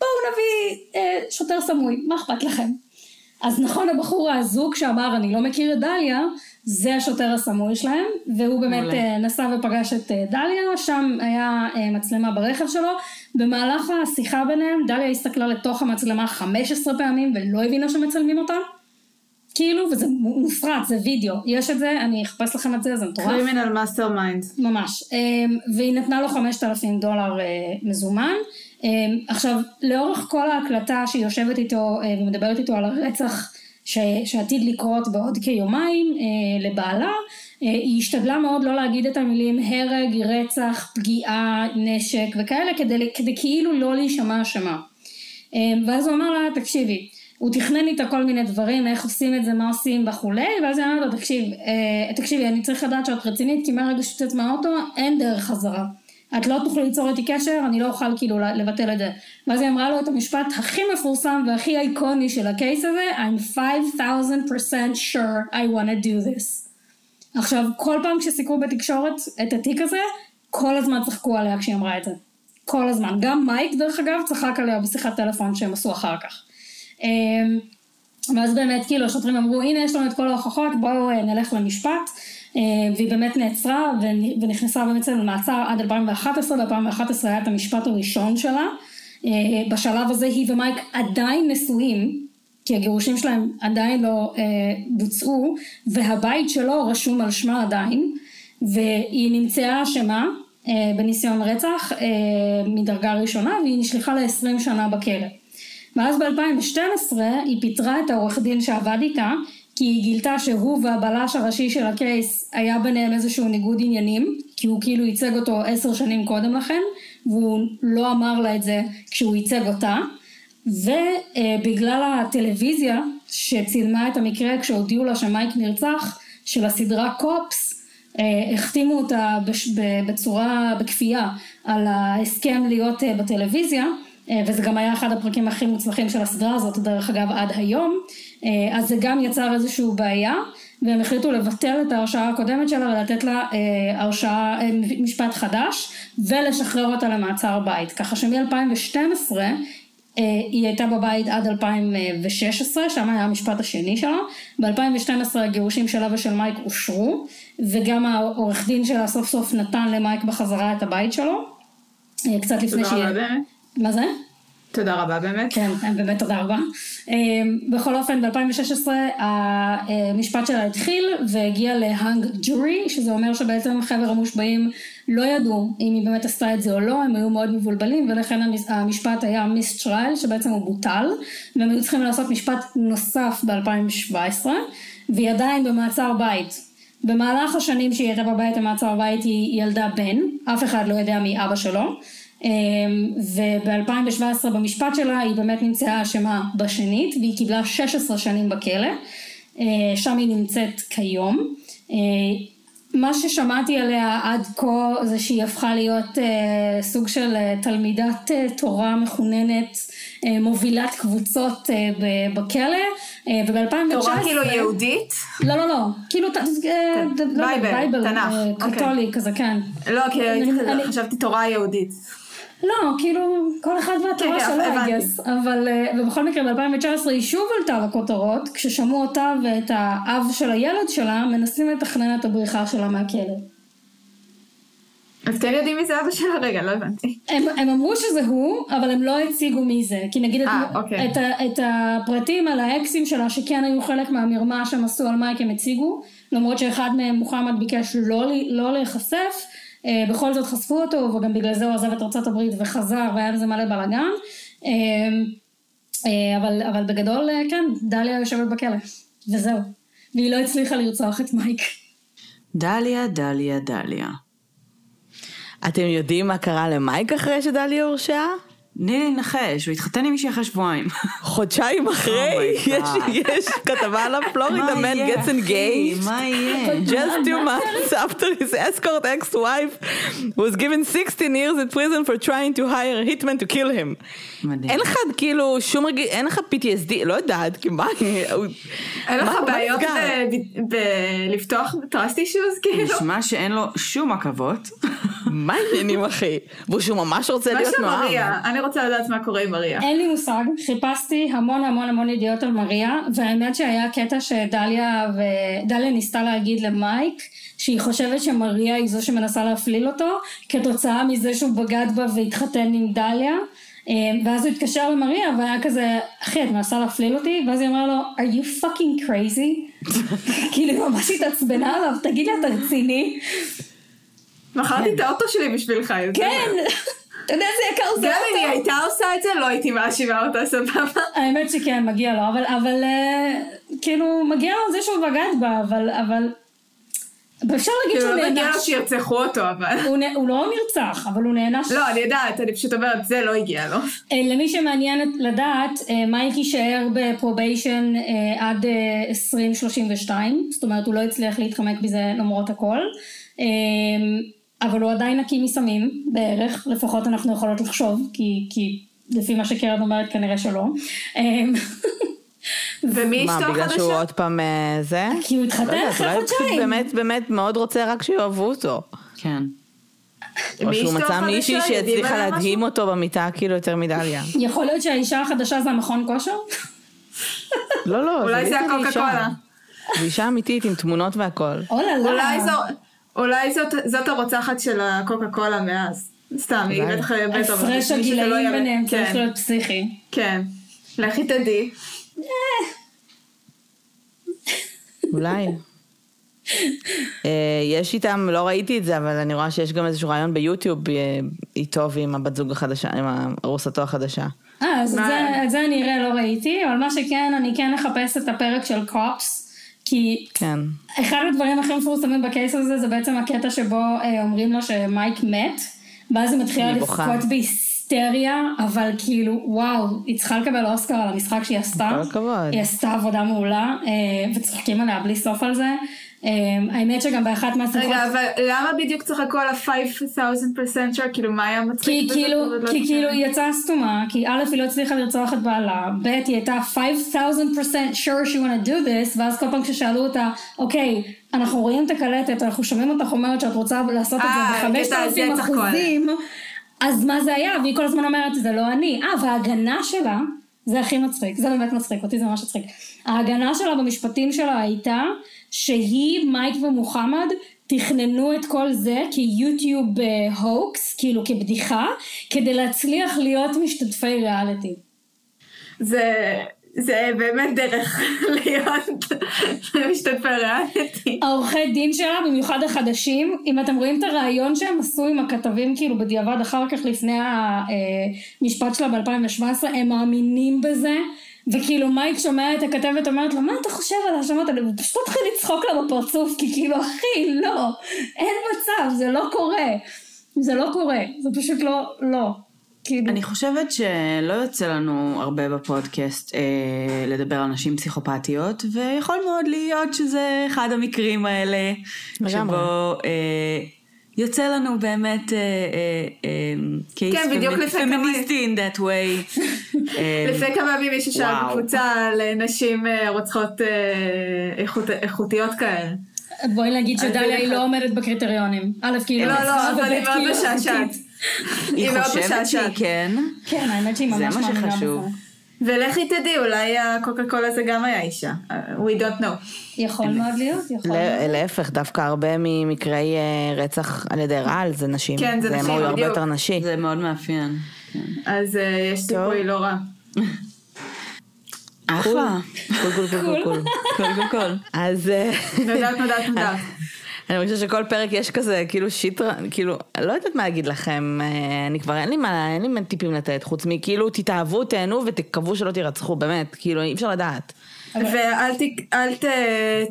בואו נביא אה, שוטר סמוי, מה אכפת לכם? אז נכון, הבחור הזה שאמר, אני לא מכיר את דליה, זה השוטר הסמוי שלהם, והוא באמת מעולה. אה, נסע ופגש את אה, דליה, שם היה אה, מצלמה ברכב שלו. במהלך השיחה ביניהם, דליה הסתכלה לתוך המצלמה 15 פעמים ולא הבינה שמצלמים אותה. כאילו, וזה מוקלט, זה וידאו. יש את זה, אני אחפש לכם את זה, זה מטורף. criminal mastermind. ממש. והיא נתנה לו 5,000 דולר מזומן. אמ, עכשיו, לאורך כל ההקלטה שהיא יושבת איתו אה, ומדברת איתו על הרצח ש, שעתיד לקרות בעוד כיומיים אה, לבעלה, אה, היא השתדלה מאוד לא להגיד את המילים הרג, רצח, פגיעה, נשק וכאלה, כדי, כדי כאילו לא להישמע אשמה. אמ, ואז הוא אמר לה, תקשיבי, הוא תכנן איתה כל מיני דברים, איך עושים את זה, מה עושים וכולי, ואז היא אמרה לו, תקשיב, תקשיבי, אני צריך לדעת שאת רצינית, כי מהרגע שתצאת מהאוטו, אין דרך חזרה. את לא תוכלי ליצור איתי קשר, אני לא אוכל כאילו לבטל את זה. ואז היא אמרה לו את המשפט הכי מפורסם והכי אייקוני של הקייס הזה, I'm 5,000% sure I want to do this. עכשיו, כל פעם כשסיקרו בתקשורת את התיק הזה, כל הזמן צחקו עליה כשהיא אמרה את זה. כל הזמן. גם מייק, דרך אגב, צחק עליה בשיחת טלפון שהם עשו אחר כך. אמ, ואז באמת, כאילו, השוטרים אמרו, הנה, יש לנו את כל ההוכחות, בואו אה, נלך למשפט. אה, והיא באמת נעצרה ונ- ונכנסה באמת למעצר עד 2011, ב-2011 היה את המשפט הראשון שלה. אה, בשלב הזה היא ומייק עדיין נשואים, כי הגירושים שלהם עדיין לא אה, בוצעו, והבית שלו רשום על שמה עדיין, והיא נמצאה אשמה בניסיון רצח מדרגה ראשונה, והיא נשלחה ל-20 שנה בכלא. ואז ב-2012 היא פיטרה את העורך דין שעבד איתה, כי היא גילתה שהוא והבלש הראשי של הקייס היה ביניהם איזשהו ניגוד עניינים, כי הוא כאילו ייצג אותו עשר שנים קודם לכן, והוא לא אמר לה את זה כשהוא ייצג אותה, ובגלל הטלוויזיה שצילמה את המקרה כשהודיעו לה שמייק נרצח, של הסדרה קופס, אה, החתימו אותה בצורה, בכפייה, על ההסכם להיות אה, בטלוויזיה, אה, וזה גם היה אחד הפרקים הכי מוצלחים של הסדרה הזאת, דרך אגב, עד היום. אה, אז זה גם יצר איזושהי בעיה, והם החליטו לבטל את ההרשעה הקודמת שלה ולתת לה אה, הרשעה, אה, משפט חדש, ולשחרר אותה למעצר בית. ככה שמ-2012 אה, היא הייתה בבית עד 2016, שם היה המשפט השני שלה. ב-2012 הגירושים שלה ושל מייק אושרו, וגם העורך דין שלה סוף סוף נתן למייק בחזרה את הבית שלו. קצת לפני שהיא... מה זה? תודה רבה באמת. כן, באמת תודה רבה. אמ, בכל אופן, ב-2016 המשפט שלה התחיל והגיע ל hung jury, שזה אומר שבעצם חבר המושבעים לא ידעו אם היא באמת עשתה את זה או לא, הם היו מאוד מבולבלים, ולכן המשפט היה mistrial, שבעצם הוא בוטל, והם היו צריכים לעשות משפט נוסף ב-2017, והיא עדיין במעצר בית. במהלך השנים שהיא הייתה בבית במעצר בית היא ילדה בן, אף אחד לא יודע מי אבא שלו. וב-2017 במשפט שלה היא באמת נמצאה אשמה בשנית והיא קיבלה 16 שנים בכלא, אה, שם היא נמצאת כיום. אה, מה ששמעתי עליה עד כה זה שהיא הפכה להיות אה, סוג של אה, תלמידת אה, תורה מחוננת, אה, מובילת קבוצות אה, בכלא, אה, וב-2019... תורה כאילו יהודית? לא, לא, לא, כאילו, אה, כן. לא Bible, Bible, תנ"ך, אה, אוקיי. קתולי כזה, כן. לא, כי אני- אני- חשבתי תורה יהודית. לא, כאילו, כל אחד והתורה כן, שלו, I הבנתי. guess. אבל, אה, ובכל מקרה, ב-2019 היא שוב עלתה לכותרות, כששמעו אותה ואת האב של הילד שלה מנסים לתכנן את הבריחה שלה מהכלא. אז כן יודעים מי זה אבא שלה? רגע, לא הבנתי. הם, הם אמרו שזה הוא, אבל הם לא הציגו מי זה. כי נגיד את, אה, אוקיי. את, את הפרטים על האקסים שלה, שכן היו חלק מהמרמה שהם עשו על מייק, הם הציגו, למרות שאחד מהם, מוחמד, ביקש לא, לא להיחשף. אה, בכל זאת חשפו אותו, וגם בגלל זה הוא עזב את ארצות הברית וחזר, והיה בזה מלא בלאגן. אה, אה, אבל, אבל בגדול, כן, דליה יושבת בכלא. וזהו. והיא לא הצליחה לרצוח את מייק. דליה, דליה, דליה. אתם יודעים מה קרה למייק אחרי שדליה הורשעה? תני לי לנחש, הוא התחתן עם מישהי אחרי שבועיים. חודשיים אחרי, Oh יש, כתבה עליו, פלורידה מה gets אחי? engaged. מה יהיה? Just two months after his escort ex-wife was given 16 years in prison for trying to hire a hitman to kill him. מדהים. אין לך כאילו שום רגיל, אין לך PTSD, לא יודעת, כי מה, הוא- אין לך מה- מה בעיות נסגר? ב- ב- לפתוח טראסט אישוז כאילו? נשמע שאין לו שום עכבות. מה העניינים אחי? ושהוא ממש רוצה מה להיות? אני רוצה לדעת מה קורה עם מריה. אין לי מושג, חיפשתי המון המון המון ידיעות על מריה, והאמת שהיה קטע שדליה ו... דליה ניסתה להגיד למייק שהיא חושבת שמריה היא זו שמנסה להפליל אותו, כתוצאה מזה שהוא בגד בה והתחתן עם דליה. אה, ואז הוא התקשר למריה והיה כזה, אחי את מנסה להפליל אותי? ואז היא אמרה לו, are you fucking crazy? כאילו היא ממש התעצבנה עליו, תגיד לי אתה רציני? מכרתי את האוטו שלי בשבילך. יותר. כן, אתה יודע איזה יקר זה גם אם היא אותו? הייתה עושה את זה, לא הייתי מאשימה אותה, סבבה. האמת שכן, מגיע לו, אבל, אבל אה, כאילו, מגיע לו זה שהוא בגד בה, אבל, אבל, אפשר להגיד כאילו, שהוא לא מגיע לו נענש. שירצחו אותו, אבל... הוא, נ- הוא לא נרצח, אבל הוא נענש. לא, אני יודעת, אני פשוט אומרת, זה לא הגיע לו. אה, למי שמעניין לדעת, אה, מייק יישאר ב probation עד אה, 2032, זאת אומרת הוא לא הצליח להתחמק מזה למרות הכל, אבל הוא עדיין נקי מסמים בערך, לפחות אנחנו יכולות לחשוב, כי, כי לפי מה שקרן אומרת כנראה שלא. אה, ומי מה, אשתו בגלל שהוא החדשה? עוד פעם אה, זה? כי הוא התחתן לא יודעת, אחרי אולי הוא פשוט חודשיים. באמת באמת מאוד רוצה רק שיאהבו אותו. כן. או מי שהוא מצא החדשה? מישהי שהצליחה להדהים? אותו במיטה כאילו יותר מדליה. יכול להיות שהאישה החדשה זה המכון כושר? לא, לא, אולי זה הקוקה. קולה. זו אישה אמיתית עם תמונות והכל. אולי זו... אולי זאת, זאת הרוצחת של הקוקה קולה מאז. סתם, היא. בטח... הפרש הגילאים ביניהם צריך כן, להיות פסיכי. כן. לכי תדעי. אולי. אה, יש איתם, לא ראיתי את זה, אבל אני רואה שיש גם איזשהו רעיון ביוטיוב אה, איתו ועם הבת זוג החדשה, עם ארוסתו החדשה. אה, אז את מה- זה, את זה אני אראה לא ראיתי, אבל מה שכן, אני כן אחפש את הפרק של קופס, כי כן. אחד הדברים הכי מפורסמים בקייס הזה זה בעצם הקטע שבו אה, אומרים לו שמייק מת, ואז היא מתחילה. לבכות בהיסטריה, אבל כאילו, וואו, היא צריכה לקבל אוסקר על המשחק שהיא עשתה. היא עשתה עבודה מעולה, אה, וצוחקים עליה בלי סוף על זה. אה, האמת שגם באחת מהשיחות... רגע, אבל למה בדיוק צחקו על ה-5000% sure? כאילו, מה היה מצחיק כי בזה? כאילו, לא כי. כאילו היא יצאה סתומה, כי א' היא לא הצליחה לרצוח את בעלה, ב' היא הייתה 5,000% sure she want to do this, ואז כל פעם כששאלו אותה, אוקיי, אנחנו רואים את הקלטת, אנחנו שומעים אותך אומרת שאת רוצה לעשות את אה, זה הזה ב-5,000 צחקו עליה. אחוזים, אז מה זה היה? והיא כל הזמן אומרת, זה לא אני. אה, וההגנה שלה, זה הכי מצחיק, זה באמת מצחיק, אותי זה ממש מצחיק. ההגנה שלה במשפטים שלה הייתה, שהיא, מייק ומוחמד, תכננו את כל זה כיוטיוב הוקס, כאילו כבדיחה, כדי להצליח להיות משתתפי ריאליטי. זה... זה באמת דרך להיות משתתפי ריאליטי. העורכי דין שלה, במיוחד החדשים, אם אתם רואים את הרעיון שהם עשו עם הכתבים כאילו בדיעבד אחר כך לפני המשפט שלה ב-2017, הם מאמינים בזה, וכאילו מייק שומע את הכתבת אומרת לו, מה אתה חושב על האשמות האלה? הוא פשוט מתחיל לצחוק לה בפרצוף, כי כאילו, אחי, לא, אין מצב, זה לא קורה. זה לא קורה, זה פשוט לא, לא. כאילו, אני חושבת שלא יוצא לנו הרבה בפודקאסט אה, לדבר על נשים פסיכופתיות, ויכול מאוד להיות שזה אחד המקרים האלה, לגמרי. שבו אה, יוצא לנו באמת אה, אה, אה, קייס כן, בדיוק לפני כמה- פמיניסטי in that way. לפני כמה ימים מישהו שאל. בקבוצה על אה, נשים רוצחות איכות- איכותיות כאלה. בואי נגיד שדליה היא. לא עומדת בקריטריונים. א', כי היא לא, לא לא, אבל היא מאוד לא משעשעת. היא מאוד חושבת שהיא. כן, כן, האמת שהיא זה ממש מה מאמינה שחשוב. בזה. ולכי תדעי, אולי הקוקה קולה זה גם היה אישה. אה, We don't know. יכול מאוד להיות, יכול להיות. להפך, דווקא הרבה ממקרי אה, רצח על ידי רעל זה נשים. כן, זה נשים, מהות הרבה בדיוק. יותר נשי. זה מאוד מאפיין. כן. אז אה, יש סיכוי לא רע. אחלה. קול קול קול קול קול. קול קול קול. אז אה, נודעת, נודעת, נודעת. אני חושבת שכל פרק יש כזה כאילו שיט, כאילו, לא יודעת מה להגיד לכם, אה, אני כבר אין לי מה, אין לי מה טיפים לתת, חוץ מכאילו תתאהבו, תהנו ותקוו שלא תירצחו, באמת, כאילו אי אפשר לדעת. ואל ת- אל ת-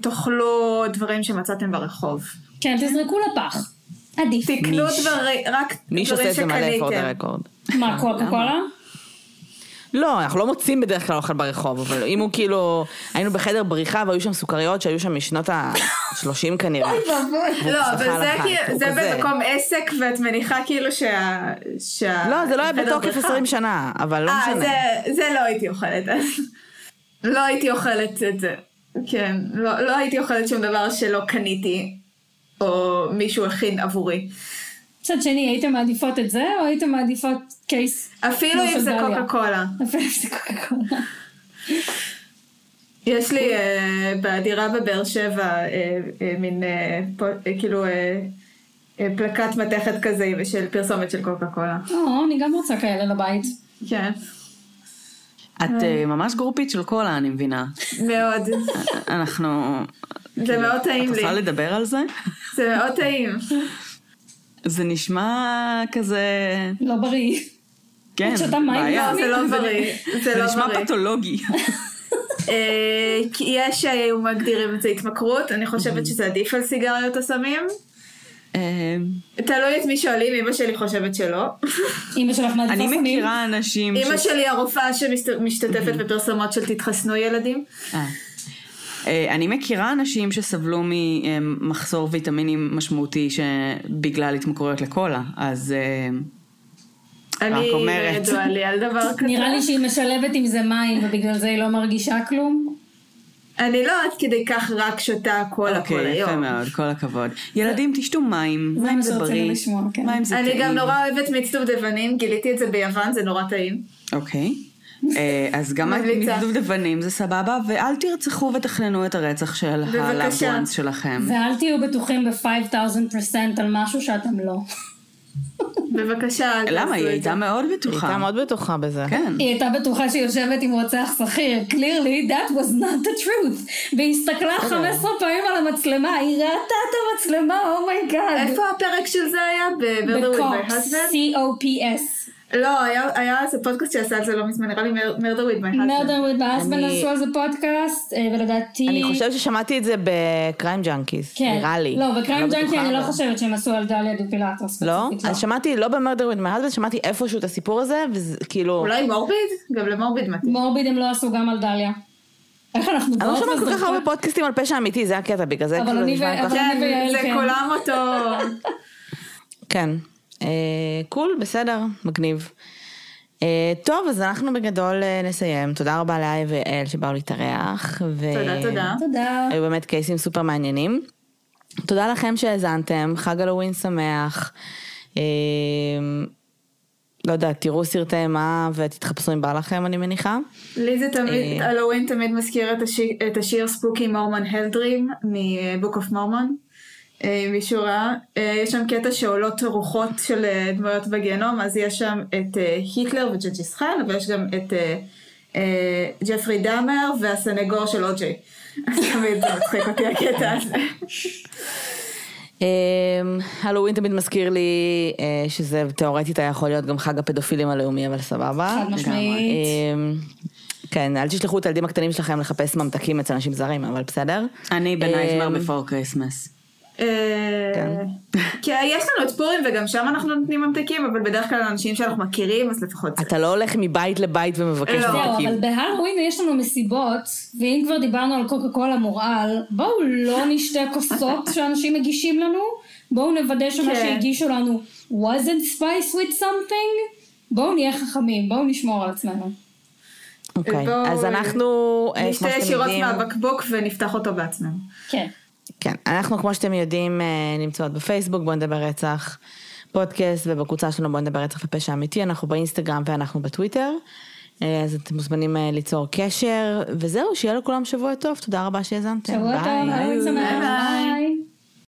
תאכלו דברים שמצאתם ברחוב. כן, תזרקו לפח. עדיף. תקנו. דברים, רק מי שעושה דברים את זה מלא פור דה שקניתם. רקורד. מה, קוקה קולה? לא, אנחנו לא מוצאים בדרך כלל אוכל ברחוב, אבל אם הוא כאילו, היינו בחדר בריחה והיו שם סוכריות שהיו שם משנות ה-30 כנראה. לא, אבל זה כאילו-. במקום עסק ואת מניחה כאילו שה... לא, זה לא היה בתוקף בריכה. 20 שנה, אבל לא אה, משנה. זה- זה לא הייתי אוכלת. אז. לא הייתי אוכלת את זה. כן, לא לא הייתי אוכלת שום דבר שלא קניתי, או מישהו הכין עבורי. מצד שני, הייתם מעדיפות את זה, או הייתם מעדיפות קייס? אפילו אם זה? קוקה קולה. אפילו אם זה קוקה קולה. יש לי אה, בדירה בבאר שבע אה, אה, מין כאילו פלקט מתכת כזה של פרסומת של קוקה קולה. או, אני גם רוצה כאלה לבית. כן, את ממש גרופית של קולה, אני מבינה. מאוד. אנחנו... זה מאוד טעים את לי. רוצה לדבר על זה? זה מאוד טעים. זה נשמע כזה... לא בריא. כן, בעיה. זה לא בריא. זה לא נשמע בריא. פתולוגי. אה, כי יש שהיו מגדירים את זה התמכרות, אני חושבת שזה עדיף על סיגריות או סמים. אה, תלוי את מי שואלים, אמא שלי חושבת שלא. אמא שלך מעדיפה אני סמים? מכירה אנשים. אמא שלי הרופאה שמשתתפת בפרסומות של תתחסנו ילדים. אה. אני מכירה אנשים שסבלו ממחסור ויטמינים משמעותי שבגלל התמכרויות לקולה, אז אה, אני לא אומרת. ידוע לי על דבר כזה. נראה לי שהיא משלבת עם זה מים ובגלל זה היא לא מרגישה כלום. אני לא עד כדי כך רק שותה קולה כל אוקיי, יפה היום. מאוד, כל הכבוד. ילדים, תשתו מים, זה מים זה בריא, לשמוע, כן. מים זה טעים. אני גם נורא אוהבת מיץ דובדבנים, גיליתי את זה ביוון, זה נורא טעים. אוקיי. אה, אז גם. דובדבנים זה סבבה, ואל תרצחו ותכננו את הרצח של בבקשה. הלאבוונס שלכם. ואל תהיו בטוחים ב-5000% על משהו שאתם לא. בבקשה, אל תעשו למה? היא. הייתה מאוד היא בטוחה. הייתה מאוד בטוחה בזה. כן. היא הייתה בטוחה שהיא יושבת עם רוצח שכיר. clearly that was not the truth. והיא הסתכלה 15 פעמים על המצלמה, היא ראתה את המצלמה, Oh my god. איפה הפרק של זה היה? ב-Murder with my ב Cops, husband? C-O-P-S. לא, היה- איזה פודקאסט שעשה על זה לא מזמן, נראה לי Murder with my husband. Murder with my husband אני- עשו על זה פודקאסט, אה, ולדעתי... אני חושבת ששמעתי את זה ב Crime Junkies, כן. נראה לי. לא, ב Crime אני Junkie אני לא אבל- חושבת שהם עשו על דליה דיפוליטו. לא? ספציפית, אז שמעתי, לא ב Murder with my husband, שמעתי איפשהו את הסיפור הזה, וזה כאילו... אולי Morbid? גם ל Morbid מתאים. Morbid הם לא עשו גם על דליה. איך אנחנו אני לא שומעת כל כך? הרבה פודקאסטים על פשע אמיתי, זה הקטע, בגלל זה אבל כאילו אני נשמע ו- לי ככה. אבל אני כן, ויעל זה כן. כולם אותו... כן. אה, cool, בסדר, מגניב. אה, טוב, אז אנחנו בגדול אה, נסיים. תודה רבה לאי ויעל שבאו להתארח. ו- תודה, תודה. תודה. היו באמת קייסים סופר מעניינים. תודה לכם שהאזנתם, חג הלואוין שמח. אה, לא יודעת, תראו סרטי אימה ותתחפשו אם בא לכם, אני מניחה. לי זה תמיד, אה. הלואוין תמיד מזכיר את השיר, את השיר Spooky Mormon Hell Dream מ Book of Mormon. מישהו ראה, אה, יש שם קטע שעולות רוחות של אה, דמויות בגיהנום, אז יש שם את אה, היטלר וג'ינג'יס חאן, אבל יש גם את אה, אה, ג'פרי דאמר והסנגור של אוג'יי. אז תמיד זה מצחיק אותי הקטע הזה. אה, הלואוין תמיד מזכיר לי אה, שזה תאורטית היה יכול להיות גם חג הפדופילים הלאומי, אבל סבבה. חד משמעית. אה, כן, אל תשלחו את הילדים הקטנים שלכם לחפש ממתקים אצל אנשים זרים, אבל בסדר. אני ב Nightmare אה, Before Christmas. אה, כן. כי יש לנו את פורים וגם שם אנחנו נותנים ממתקים, אבל בדרך כלל אנשים שאנחנו מכירים, אז לפחות. אתה לא הולך מבית לבית ומבקש לא. ממתקים. אבל בהלואוין יש לנו מסיבות, ואם כבר דיברנו על קוקה קולה מורעל, בואו לא נשתה כוסות שאנשים מגישים לנו, בואו נוודא שמה כן. שהגישו לנו wasn't spice with something, בואו נהיה חכמים, בואו נשמור על עצמנו. אוקיי, אז אנחנו, אה, נשתה ישירות מהבקבוק ונפתח אותו בעצמנו. כן. כן, אנחנו כמו שאתם יודעים אה, נמצאות בפייסבוק, בואו נדבר רצח פודקאסט, ובקבוצה שלנו בואו נדבר רצח ופשע אמיתי, אנחנו באינסטגרם ואנחנו בטוויטר. אה, אז אתם מוזמנים אה, ליצור קשר, וזהו, שיהיה לכולם שבוע טוב, תודה רבה שהאזנתם. שבוע ביי. טוב, שמח, ביי. ביי.